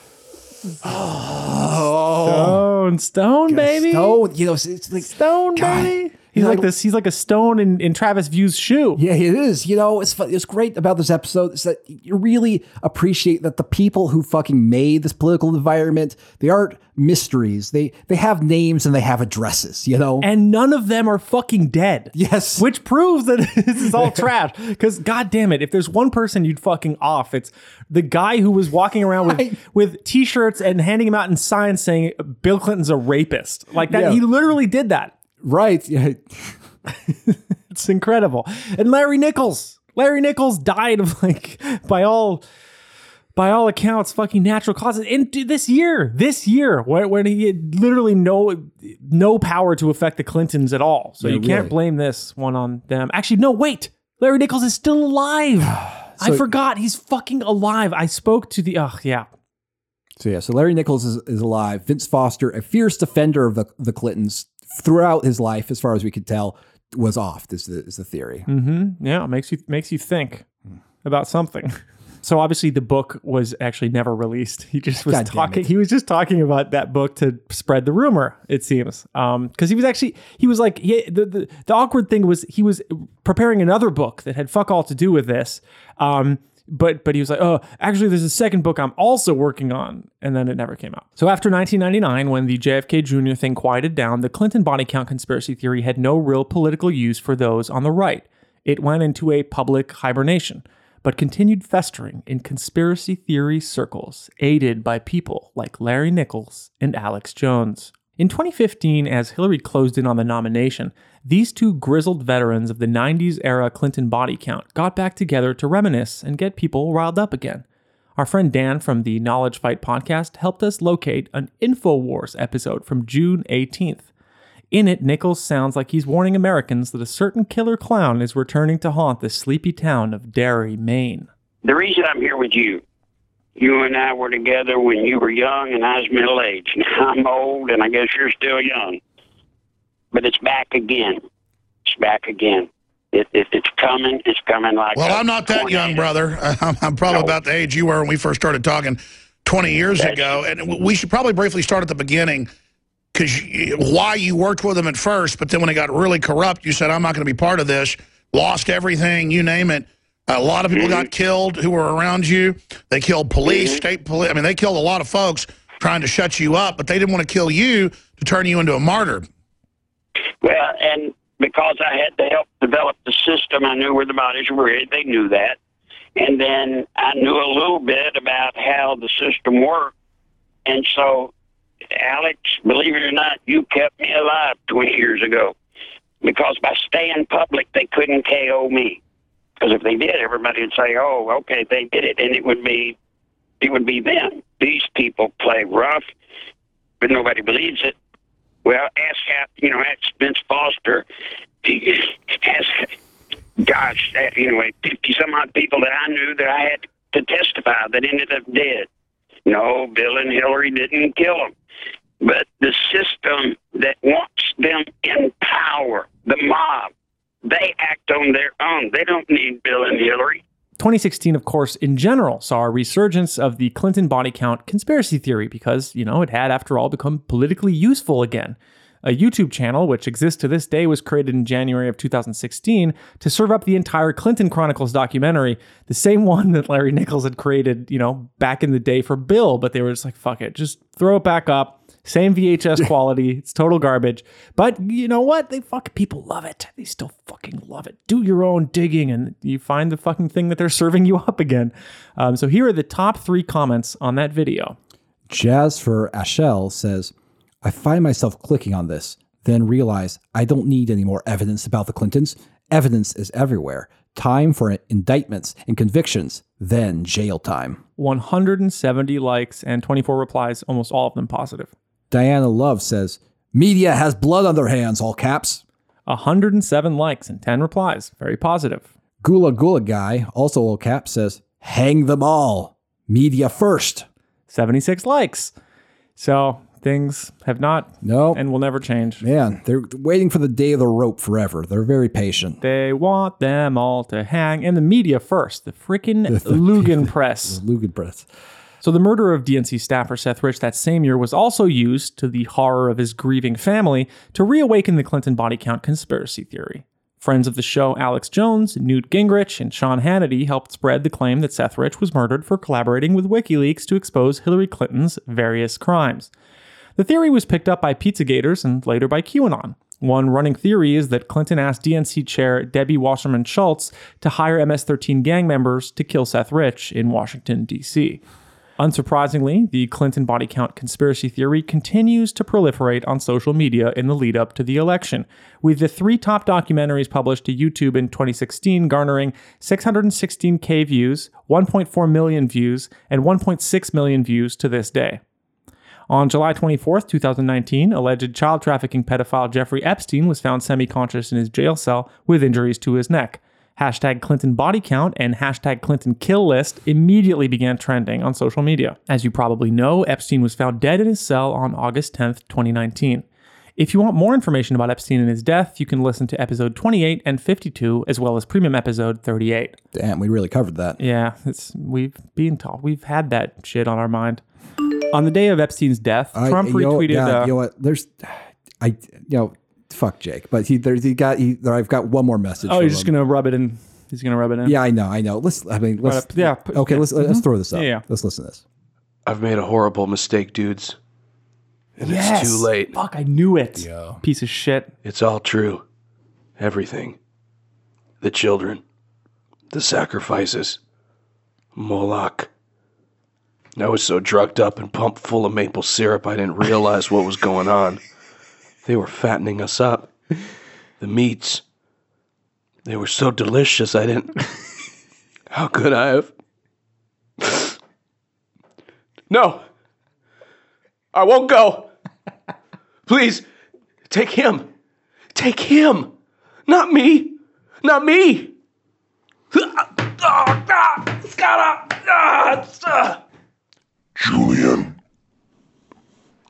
Stone, Stone, baby. Stone, you know, it's, it's like Stone, God. baby. He's You like know- this. He's like a stone in, in Travis View's shoe. Yeah, it is. You know, it's it's great about this episode is that you really appreciate that the people who fucking made this political environment, they aren't mysteries. They they have names and they have addresses, you know? And none of them are fucking dead. yes. Which proves that this is all trash. Because god damn it, if there's one person you'd fucking off, it's the guy who was walking around with Right. with t-shirts and handing them out in signs saying Bill Clinton's a rapist. Like that, Yeah. he literally did that. Right. Yeah. It's incredible. And Larry Nichols. Larry Nichols died of like by all by all accounts fucking natural causes in this year. This year when, he had literally no no power to affect the Clintons at all. So Yeah, you can't really. blame this one on them. Actually, no, wait. Larry Nichols is still alive. I forgot he's fucking alive. I spoke to the oh yeah. So yeah, so Larry Nichols is, is alive. Vince Foster, a fierce defender of the, the Clintons throughout his life, as far as we could tell, was off. This is the, is the theory. Mm-hmm. Yeah, makes you makes you think about something. So obviously the book was actually never released. He just was God talking. He was just talking about that book to spread the rumor. It seems because he was actually he was like he, the, the the awkward thing was he was preparing another book that had fuck all to do with this. Um, but but he was like, oh, actually, there's a second book I'm also working on, and then it never came out. So after 1999, when the JFK Jr. thing quieted down, the Clinton body count conspiracy theory had no real political use for those on the right. It went into a public hibernation, but continued festering in conspiracy theory circles, aided by people like Larry Nichols and Alex Jones. In 2015, as Hillary closed in on the nomination, these two grizzled veterans of the 90s era Clinton body count got back together to reminisce and get people riled up again. Our friend Dan from the Knowledge Fight podcast helped us locate an InfoWars episode from June 18th. In it, Nichols sounds like he's warning Americans that a certain killer clown is returning to haunt the sleepy town of Derry, Maine. The reason I'm here with you, you and I were together when you were young and I was middle aged. Now I'm old and I guess you're still young. But it's back again. It's back again. It, it, it's coming. It's coming like. Well, I'm not that young, brother. I'm, I'm probably No. about the age you were when we first started talking 20 years That's- ago. And we should probably briefly start at the beginning because why you worked with them at first, but then when it got really corrupt, you said, I'm not going to be part of this, lost everything, you name it. A lot of people got mm-hmm. killed who were around you. They killed police, mm-hmm. state police. I mean, they killed a lot of folks trying to shut you up, but they didn't want to kill you to turn you into a martyr. Well, and because I had to help develop the system, I knew where the bodies were. They knew that. And then I knew a little bit about how the system worked. And so, Alex, believe it or not, you kept me alive 20 years ago. Because by staying public, they couldn't KO me. Because if they did, everybody would say, oh, okay, they did it. And it would be, it would be them. These people play rough, but nobody believes it. Well, ask you know, ask Vince Foster. Ask, gosh, anyway, 50 some odd people that I knew that I had to testify that ended up dead. No, Bill and Hillary didn't kill them. But the system that wants them in power, the mob, they act on their own. They don't need Bill and Hillary. 2016, of course, in general, saw a resurgence of the Clinton body count conspiracy theory because, you know, it had, after all, become politically useful again. A YouTube channel, which exists to this day, was created in January of 2016 to serve up the entire Clinton Chronicles documentary, the same one that Larry Nichols had created, you know, back in the day for Bill. But they were just like, fuck it, just throw it back up. Same VHS quality. It's total garbage. But you know what? They fuck people love it. They still fucking love it. Do your own digging and you find the fucking thing that they're serving you up again. Um, so here are the top three comments on that video. Jazz for Ashell says, I find myself clicking on this, then realize I don't need any more evidence about the Clintons. Evidence is everywhere. Time for indictments and convictions, then jail time. 170 likes and 24 replies, almost all of them positive. Diana Love says, Media has blood on their hands, all caps. 107 likes and 10 replies, very positive. Gula Gula Guy, also all caps, says, Hang them all. Media first. 76 likes. So things have not No. and will never change. Man, they're waiting for the day of the rope forever. They're very patient. They want them all to hang, and the media first, the freaking Lügen press. Lügen Press. So the murder of DNC staffer Seth Rich that same year was also used, to the horror of his grieving family, to reawaken the Clinton body count conspiracy theory. Friends of the show Alex Jones, Newt Gingrich, and Sean Hannity helped spread the claim that Seth Rich was murdered for collaborating with WikiLeaks to expose Hillary Clinton's various crimes. The theory was picked up by Pizzagators and later by QAnon. One running theory is that Clinton asked DNC chair Debbie Wasserman Schultz to hire MS 13 gang members to kill Seth Rich in Washington, D.C. Unsurprisingly, the Clinton body count conspiracy theory continues to proliferate on social media in the lead up to the election, with the three top documentaries published to YouTube in 2016 garnering 616k views, 1.4 million views, and 1.6 million views to this day. On July 24, 2019, alleged child trafficking pedophile Jeffrey Epstein was found semi conscious in his jail cell with injuries to his neck. Hashtag Clinton body count and hashtag Clinton kill list immediately began trending on social media. As you probably know, Epstein was found dead in his cell on August 10th, 2019. If you want more information about Epstein and his death, you can listen to episode 28 and 52, as well as premium episode 38. Damn, we really covered that. Yeah, it's we've been taught we've had that shit on our mind. On the day of Epstein's death, I- Trump retweeted. yeah, uh, you know what? There's, I, you know, fuck Jake, but he, there's, he got, he, there, I've got one more message. oh, from you're just him. gonna rub it in. He's gonna rub it in. Yeah, I know, I know. Let's, I mean, let's, up- yeah, put- okay, yeah. let's, let's Mhm. throw this up. Yeah, yeah. Let's listen to this. I've made a horrible mistake, dudes. And Yes! it's too late. Fuck, I knew it. Piece of shit. It's all true. Everything. The children. The sacrifices. Moloch. I was so drugged up and pumped full of maple syrup I didn't realize what was going on. They were fattening us up. The meats. They were so delicious I didn't. How could I have? No! I won't go! Please, take him. Take him. Not me. Not me. Julian.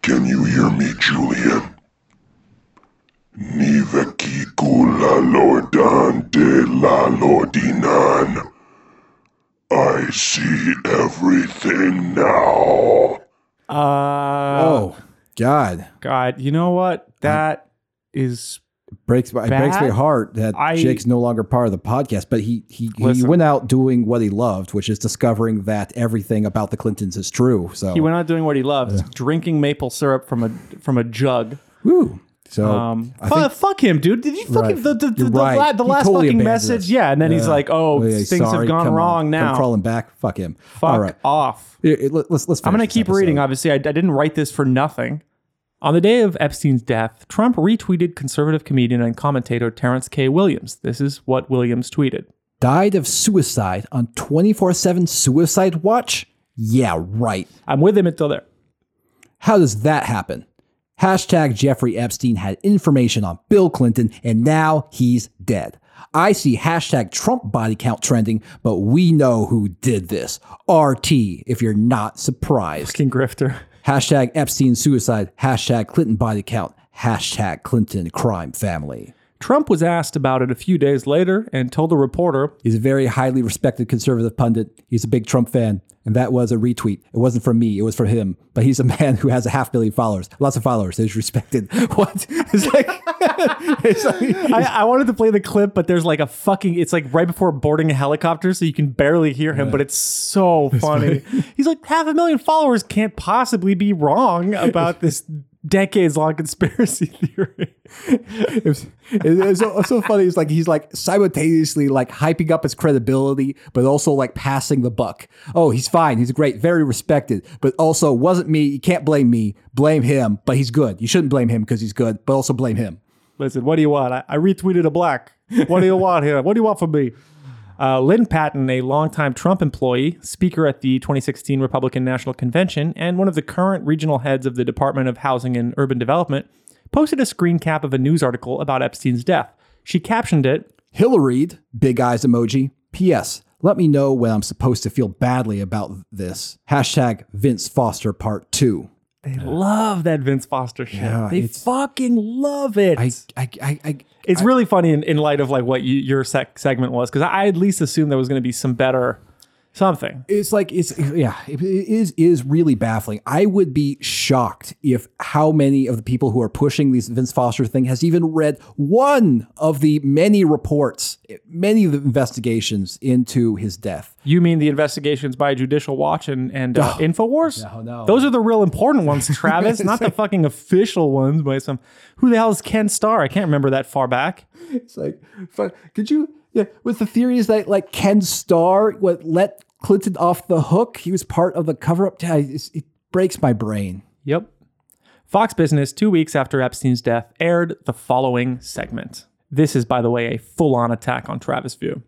Can you hear me, Julian? I see everything now. Uh, oh God, God, you know what? That is breaks my, it breaks my heart that I- Jake's no longer part of the podcast, but he he, he went out doing what he loved, which is discovering that everything about the Clintons is true. So he went out doing what he loved, drinking maple syrup from a from a jug. Woo. So Um, I think- fuck him, dude. Did you fucking Right. the the, the, right. la- the last totally fucking message? us. Yeah, and then he's like, "Oh, Yeah, things sorry, have gone come on, wrong come now." crawling back. Fuck him. Fuck All right. off. Here, here, let- let's let's. I'm gonna keep reading. Obviously, I, I didn't write this for nothing. On the day of Epstein's death, Trump retweeted conservative comedian and commentator Terrence K. Williams. This is what Williams tweeted. Died of suicide on 24 7 suicide watch? Yeah, right. I'm with him until there. How does that happen? Hashtag Jeffrey Epstein had information on Bill Clinton and now he's dead. I see hashtag Trump body count trending, but we know who did this. RT, if you're not surprised. King Grifter. Hashtag Epstein suicide. Hashtag Clinton body count. Hashtag Clinton crime family. Trump was asked about it a few days later and told a reporter, He's a very highly respected conservative pundit. He's a big Trump fan. And that was a retweet. It wasn't from me, it was from him. But he's a man who has a half million followers. Lots of followers. He's respected. What? It's like, it's like I, I wanted to play the clip, but there's like a fucking. It's like right before boarding a helicopter, so you can barely hear him. But it's so funny. He's like half a million followers can't possibly be wrong about this decades long conspiracy theory. it it so, so funny. It's like he's like simultaneously like hyping up his credibility, but also like passing the buck. Oh, he's fine. He's great, very respected, but also wasn't me. You can't blame me. Blame him, but he's good. You shouldn't blame him because he's good, but also blame him. Listen, what do you want? I, I retweeted a black. What do you want here? What do you want from me? Uh, Lynn Patton, a longtime Trump employee, speaker at the 2016 Republican National Convention, and one of the current regional heads of the Department of Housing and Urban Development, posted a screen cap of a news article about Epstein's death. She captioned it, Hillaried, big eyes emoji. P.S. Let me know when I'm supposed to feel badly about this. Hashtag Vince Foster Part 2. They love that Vince Foster shit. Yeah, they fucking love it. I, I, I, I it's really funny in, in light of like what you, your sec- segment was, because I at least assumed there was going to be some better something. it's like it's yeah it is is really baffling i would be shocked if how many of the people who are pushing these vince foster thing has even read one of the many reports many of the investigations into his death You mean the investigations by Judicial Watch and, and uh, Infowars? No, no. Those are the real important ones, Travis, not the fucking official ones by some. Who the hell is Ken Starr? I can't remember that far back. it's like fuck, could you yeah with the theories that like ken starr what let clinton off the hook he was part of the cover-up it breaks my brain Yep. Fox Business, two weeks after Epstein's death, aired the following segment. This is, by the way, a full on attack on Travis View.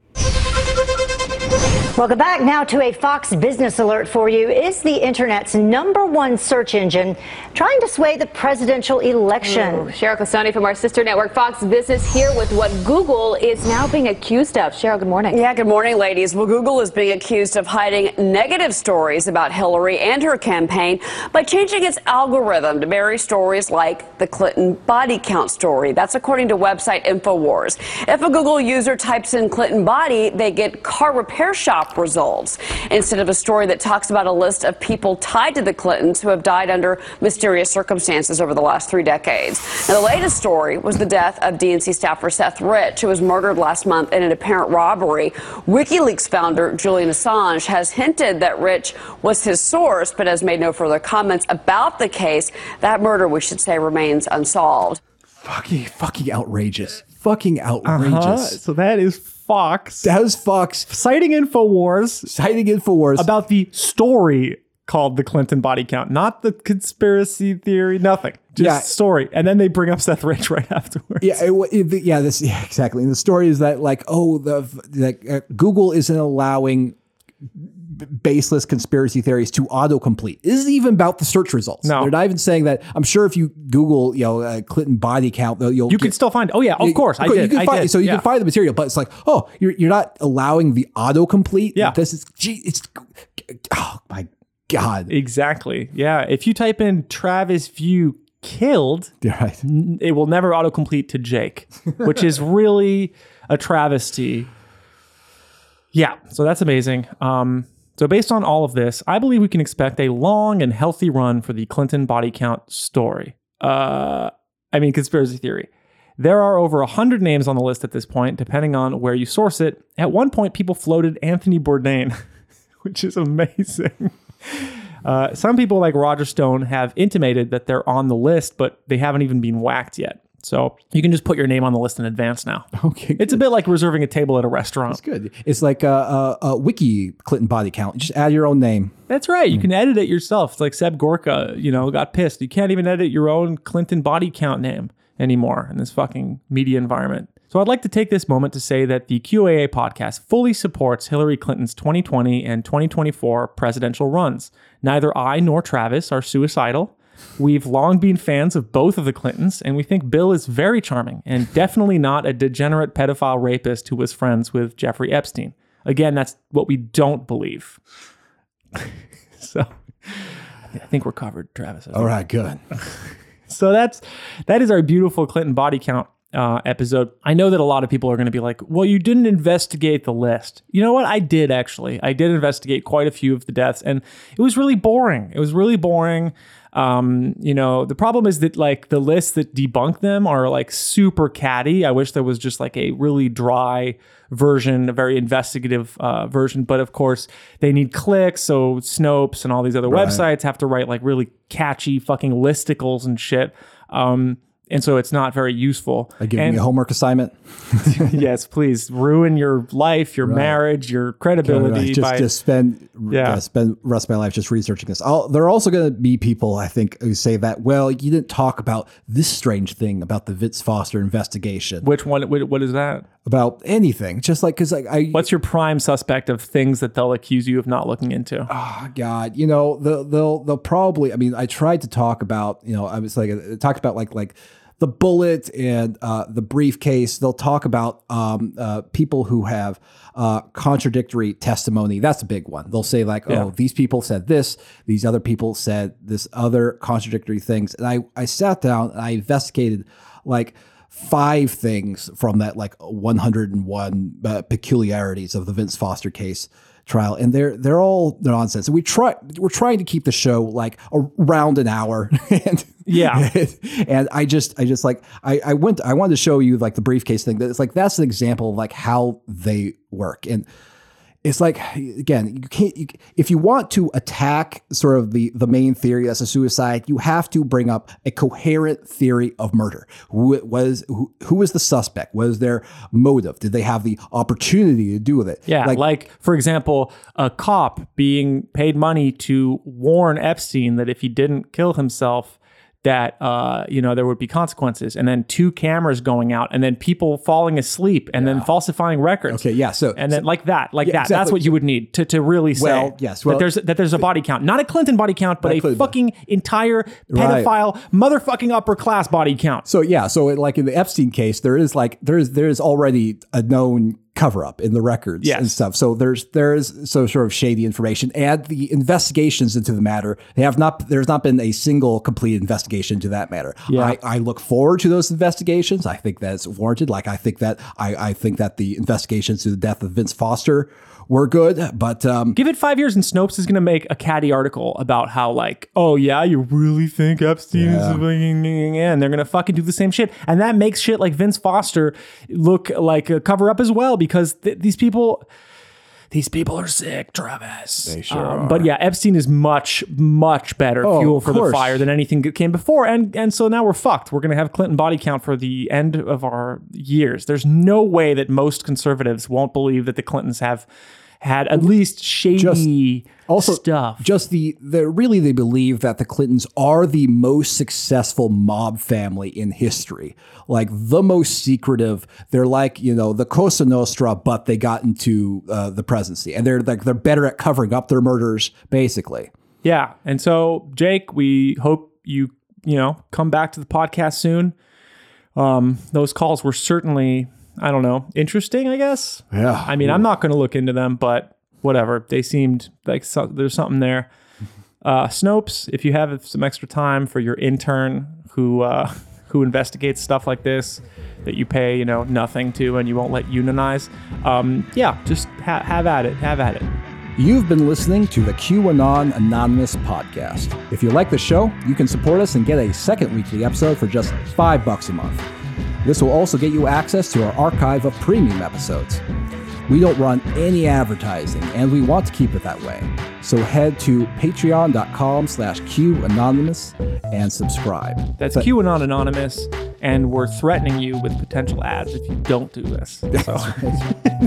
Welcome back now to a Fox Business Alert for you. Is the internet's number one search engine trying to sway the presidential election? Ooh, Cheryl Casone from our sister network Fox Business here with what Google is now being accused of. Cheryl, good morning. Yeah, good morning, ladies. Well, Google is being accused of hiding negative stories about Hillary and her campaign by changing its algorithm to bury stories like the Clinton body count story. That's according to website InfoWars. If a Google user types in Clinton body, they get car repair shop results instead of a story that talks about a list of people tied to the Clintons who have died under mysterious circumstances over the last three decades. Now, the latest story was the death of DNC staffer Seth Rich, who was murdered last month in an apparent robbery. WikiLeaks founder Julian Assange has hinted that Rich was his source, but has made no further comments about the case. That murder, we should say, remains unsolved. Fucking, fucking outrageous. Fucking outrageous. Uh-huh. So that is Fox. That was Fox. Citing InfoWars. Citing InfoWars. About the story called the Clinton body count, not the conspiracy theory, nothing. Just Yeah. story. And then they bring up Seth Rich right afterwards. Yeah, it, it, yeah, this yeah, exactly. And the story is that like, oh, the like uh, Google isn't allowing baseless conspiracy theories to autocomplete. This isn't even about the search results. No. they're not even saying that. I'm sure if you Google, you know, uh, Clinton body count, though, you'll You can still find. Oh yeah, of you- course, I you did. can I find, did. So you yeah. can find the material, but it's like, oh, you're you're not allowing the autocomplete. Yeah. this is gee, it's oh my god. Exactly. Yeah. If you type in Travis View killed, right. it will never autocomplete to Jake, which is really a travesty. Yeah. So that's amazing. Um, so based on all of this, I believe we can expect a long and healthy run for the Clinton body count story. Uh, I mean, conspiracy theory. There are over 100 names on the list at this point, depending on where you source it. At one point, people floated Anthony Bourdain, which is amazing. Uh, some people, like Roger Stone, have intimated that they're on the list, but they haven't even been whacked yet. So you can just put your name on the list in advance now. Okay, It's a bit like reserving a table at a restaurant. It's good. It's like a, a, a wiki Clinton body count. Just add your own name. That's right. You hmm. can edit it yourself. It's like Seb Gorka, you know, got pissed. You can't even edit your own Clinton body count name anymore in this fucking media environment. So I'd like to take this moment to say that the QAA podcast fully supports Hillary Clinton's 2020 and 2024 presidential runs. Neither I nor Travis are suicidal. We've long been fans of both of the Clintons, and we think Bill is very charming and definitely not a degenerate pedophile rapist who was friends with Jeffrey Epstein. Again, that's what we don't believe. so I think we're covered, Travis. All right, good. So that's that is our beautiful Clinton body count uh, episode. I know that a lot of people are going to be like, "Well, you didn't investigate the list." You know what? I did actually. I did investigate quite a few of the deaths, and it was really boring. It was really boring. Um, you know, the problem is that like the lists that debunk them are like super catty. I wish there was just like a really dry version, a very investigative uh, version. But of course, they need clicks, so Snopes and all these other Right. websites have to write like really catchy fucking listicles and shit. Um, and so it's not very useful. I give and, you a homework assignment. yes, please ruin your life, your marriage, your credibility just by just spend Yeah. spend the rest of my life just researching this. I'll, there are also going to be people I think who say that well you didn't talk about this strange thing about the Vince Foster investigation which one? What is that? About anything just like because like I What's your prime suspect of things that they'll accuse you of not looking into? oh God you know they'll they'll they'll probably I mean I tried to talk about you know I was like I talked about like like the bullet and uh, the briefcase. They'll talk about um, uh, people who have uh, contradictory testimony. That's a big one. They'll say like, Yeah. "Oh, these people said this. These other people said this other contradictory things." And I I sat down and I investigated like five things from that like 101 uh, peculiarities of the Vince Foster case trial. And they're they're all nonsense. And we try we're trying to keep the show like around an hour. And Yeah. and i just i just like i i went i wanted to show you like the briefcase thing. That it's like that's an example of like how they work. And it's like again you can't you, if you want to attack sort of the the main theory as a suicide you have to bring up a coherent theory of murder. Who was who, who was the suspect? Was their motive? Did they have the opportunity to do with it? Yeah, like, for example, a cop being paid money to warn Epstein that if he didn't kill himself, that uh, you know there would be consequences, and then two cameras going out, and then people falling asleep, and then falsifying records. Okay, yeah. So and then like that, like Yeah, that. That's what you would need to, to really say. Well, yes, well- that there's that there's a body count, not a Clinton body count, but a Clinton. fucking entire Right. pedophile motherfucking upper class body count. So yeah, so it, like in the Epstein case, there is like there is there is already a known cover up in the records Yes. and stuff. So there's there is so sort of shady information and the investigations into the matter. They have not there's not been a single complete investigation into that matter. Yeah. I, I look forward to those investigations. I think that's warranted. Like I think that I, I think that the investigations to the death of Vince Foster were good, but um, Give it five years, and Snopes is going to make a catty article about how, like, oh yeah, you really think Epstein is Yeah. fucking and they're going to fucking do the same shit, and that makes shit like Vince Foster look like a cover up as well because th- these people. These people are sick, Travis. They sure um, are. But yeah, Epstein is much, much better Oh, fuel for the fire than anything that came before. And and so now we're fucked. We're gonna have Clinton body count for the end of our years. There's no way that most conservatives won't believe that the Clintons have had at least shady also stuff. Just the the really they believe that the Clintons are the most successful mob family in history, like the most secretive. They're like you know the Cosa Nostra, but they got into uh, the presidency, and they're like they're better at covering up their murders, basically. Yeah. And so, Jake, we hope you, you know, come back to the podcast soon. Um, those calls were certainly, I don't know, interesting, I guess. Yeah. I mean, I'm not going to look into them, but whatever. They seemed like so, there's something there. Uh, Snopes, if you have some extra time for your intern who uh, who investigates stuff like this that you pay, you know, nothing to and you won't let unionize, um, yeah, just ha- have at it. Have at it. You've been listening to the QAnon Anonymous podcast. If you like the show, you can support us and get a second weekly episode for just five bucks a month. This will also get you access to our archive of premium episodes. We don't run any advertising, and we want to keep it that way. So head to patreon.com slash QAnonymous and subscribe. That's But- QAnon Anonymous, and we're threatening you with potential ads if you don't do this. So,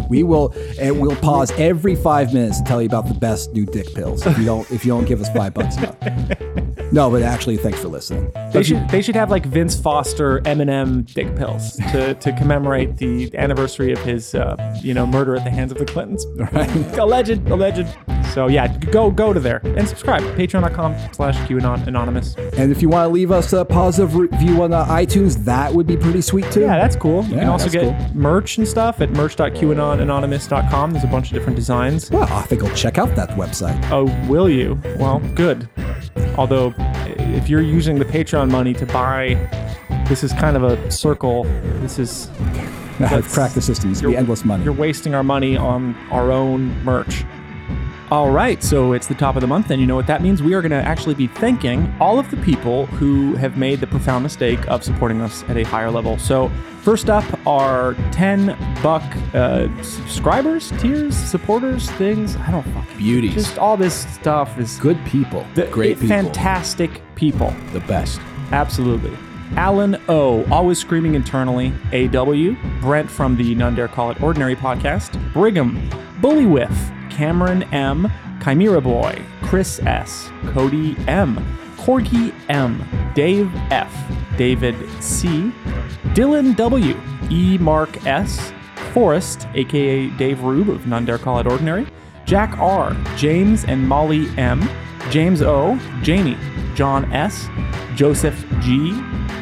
we will and we'll pause every five minutes to tell you about the best new dick pills if you don't if you don't give us five bucks a month. No, but actually, thanks for listening. they should they should have like Vince Foster Eminem dick pills to, to commemorate the anniversary of his uh, you know murder at the hands of the Clintons. Right. alleged, alleged. So yeah, go go to there and subscribe. Patreon.com slash QAnon Anonymous. And if you want to leave us a positive review on uh, iTunes, that would be pretty sweet too. Yeah, that's cool. You Yeah, can also get merch and stuff at merch.qanonanonymous.com. There's a bunch of different designs. Well, I think I'll check out that website. Oh, will you? Well, good. Although, if you're using the Patreon money to buy, this is kind of a circle. This is I've cracked the system. It's gonna be You're- endless money. You're wasting our money on our own merch. All right, so it's the top of the month, and you know what that means? We are going to actually be thanking all of the people who have made the profound mistake of supporting us at a higher level. So, first up are 10 buck uh, subscribers, tiers, supporters, things. I don't fucking Beauties. Just all this stuff is Good people. the, Great people. fantastic people. The best. Absolutely. Alan O, always screaming internally. AW. Brent from the None Dare Call It Ordinary podcast. Brigham. Bully Whiff. Cameron M. Chimera Boy. Chris S. Cody M. Corgi M. Dave F. David C. Dylan W. E. Mark S. Forrest, aka Dave Rube of None Dare Call It Ordinary. Jack R. James and Molly M. James O. Jamie. John S. Joseph G.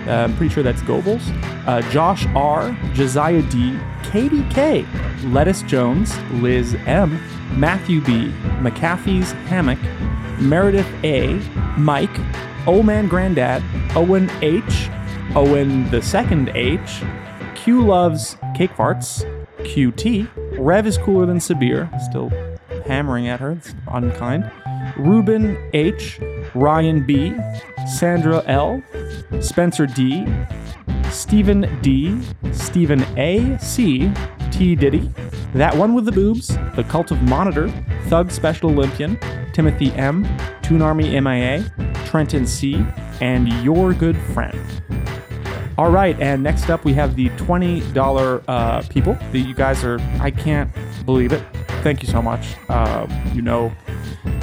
Uh, I'm pretty sure that's Goebbels. Uh, Josh R. Josiah D. Katie K. Lettuce Jones. Liz M. Matthew B. McAfee's Hammock. Meredith A. Mike. Old Man Granddad. Owen H. Owen the second H. Q loves cake farts. QT. Rev is cooler than Sabir. Still hammering at her. It's unkind. Ruben H. Ryan B. Sandra L. Spencer D. Stephen D. Stephen A. C. T. Diddy. That one with the boobs. The Cult of Monitor. Thug Special Olympian. Timothy M. Toon Army MIA. Trenton C. And Your Good Friend. All right, and next up we have the $20 uh, people. That you guys are, I can't believe it. Thank you so much. Uh, you know,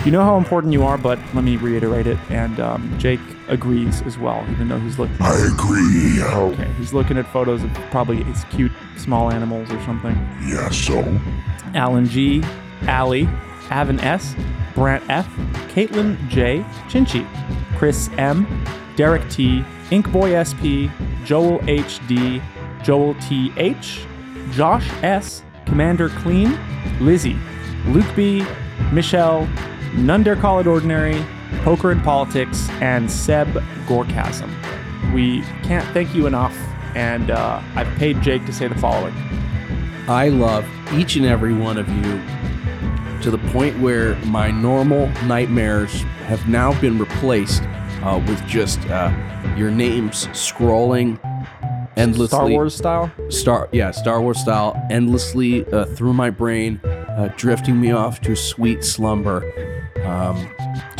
You know how important you are, but let me reiterate it. And um, Jake agrees as well, even though he's looking. I agree. Okay, he's looking at photos of probably his cute small animals or something. Yeah, so? Alan G, Allie, Avon S, Brant F, Caitlin J, Chinchi, Chris M, Derek T, Inkboy SP, Joel HD, Joel TH, Josh S, Commander Clean, Lizzie, Luke B, Michelle, None Dare Call It Ordinary, Poker and Politics, and Seb Gorkasm. We can't thank you enough, and uh, I've paid Jake to say the following. I love each and every one of you to the point where my normal nightmares have now been replaced uh, with just uh, your names scrolling endlessly. Star Wars style? Star, yeah, Star Wars style, endlessly uh, through my brain, uh, drifting me off to sweet slumber. Um,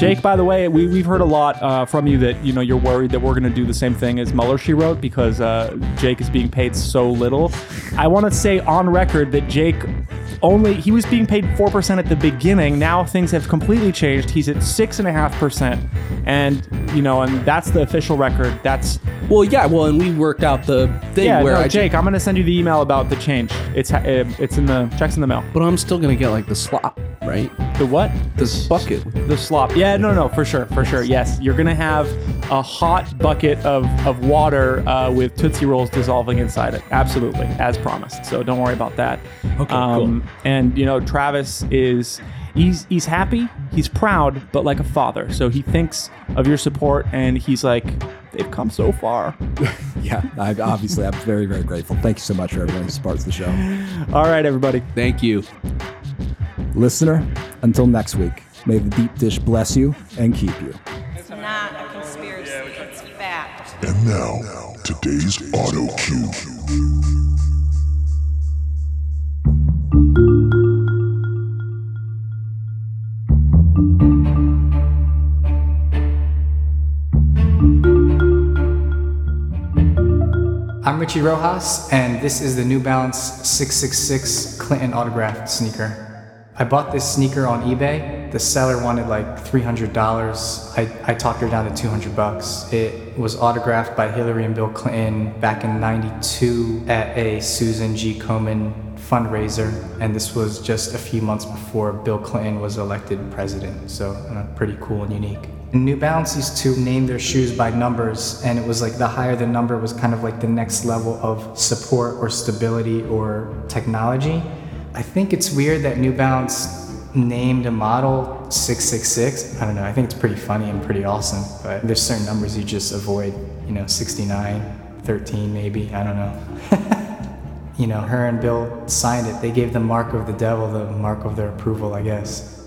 Jake, by the way, we, we've heard a lot uh, from you that you know you're worried that we're going to do the same thing as Mueller she wrote because uh, Jake is being paid so little. I want to say on record that Jake only he was being paid four percent at the beginning. Now things have completely changed. He's at six and a half percent, and you know, and that's the official record. That's well, yeah, well, and we worked out the thing yeah. where no, I Jake, I'm going to send you the email about the change. It's uh, it's in the checks in the mail. but I'm still gonna get like the slop, right? The what? The bucket. The slop. Yeah, no, no, for sure, for sure. Yes, you're gonna have a hot bucket of of water uh, with Tootsie Rolls dissolving inside it. Absolutely, as promised. So don't worry about that. Okay, Um, And you know, Travis is. He's, he's happy, he's proud, but like a father. So he thinks of your support and he's like, they've come so far. Yeah, I, obviously, I'm very, very grateful. Thank you so much for everyone who supports the show. All right, everybody. Thank you. Listener, until next week, may the deep dish bless you and keep you. It's not a conspiracy, it's fact. And now, today's auto cue. I'm Richie Rojas, and this is the New Balance 666 Clinton autographed sneaker. I bought this sneaker on eBay. The seller wanted like $300. I, I talked her down to 200 bucks. It was autographed by Hillary and Bill Clinton back in 92 at a Susan G. Komen fundraiser, and this was just a few months before Bill Clinton was elected president, so uh, pretty cool and unique. New Balance used to name their shoes by numbers, and it was like the higher the number was kind of like the next level of support or stability or technology. I think it's weird that New Balance named a model 666. I don't know, I think it's pretty funny and pretty awesome, but there's certain numbers you just avoid, you know, 69, 13 maybe, I don't know. you know, her and Bill signed it. They gave the mark of the devil the mark of their approval, I guess.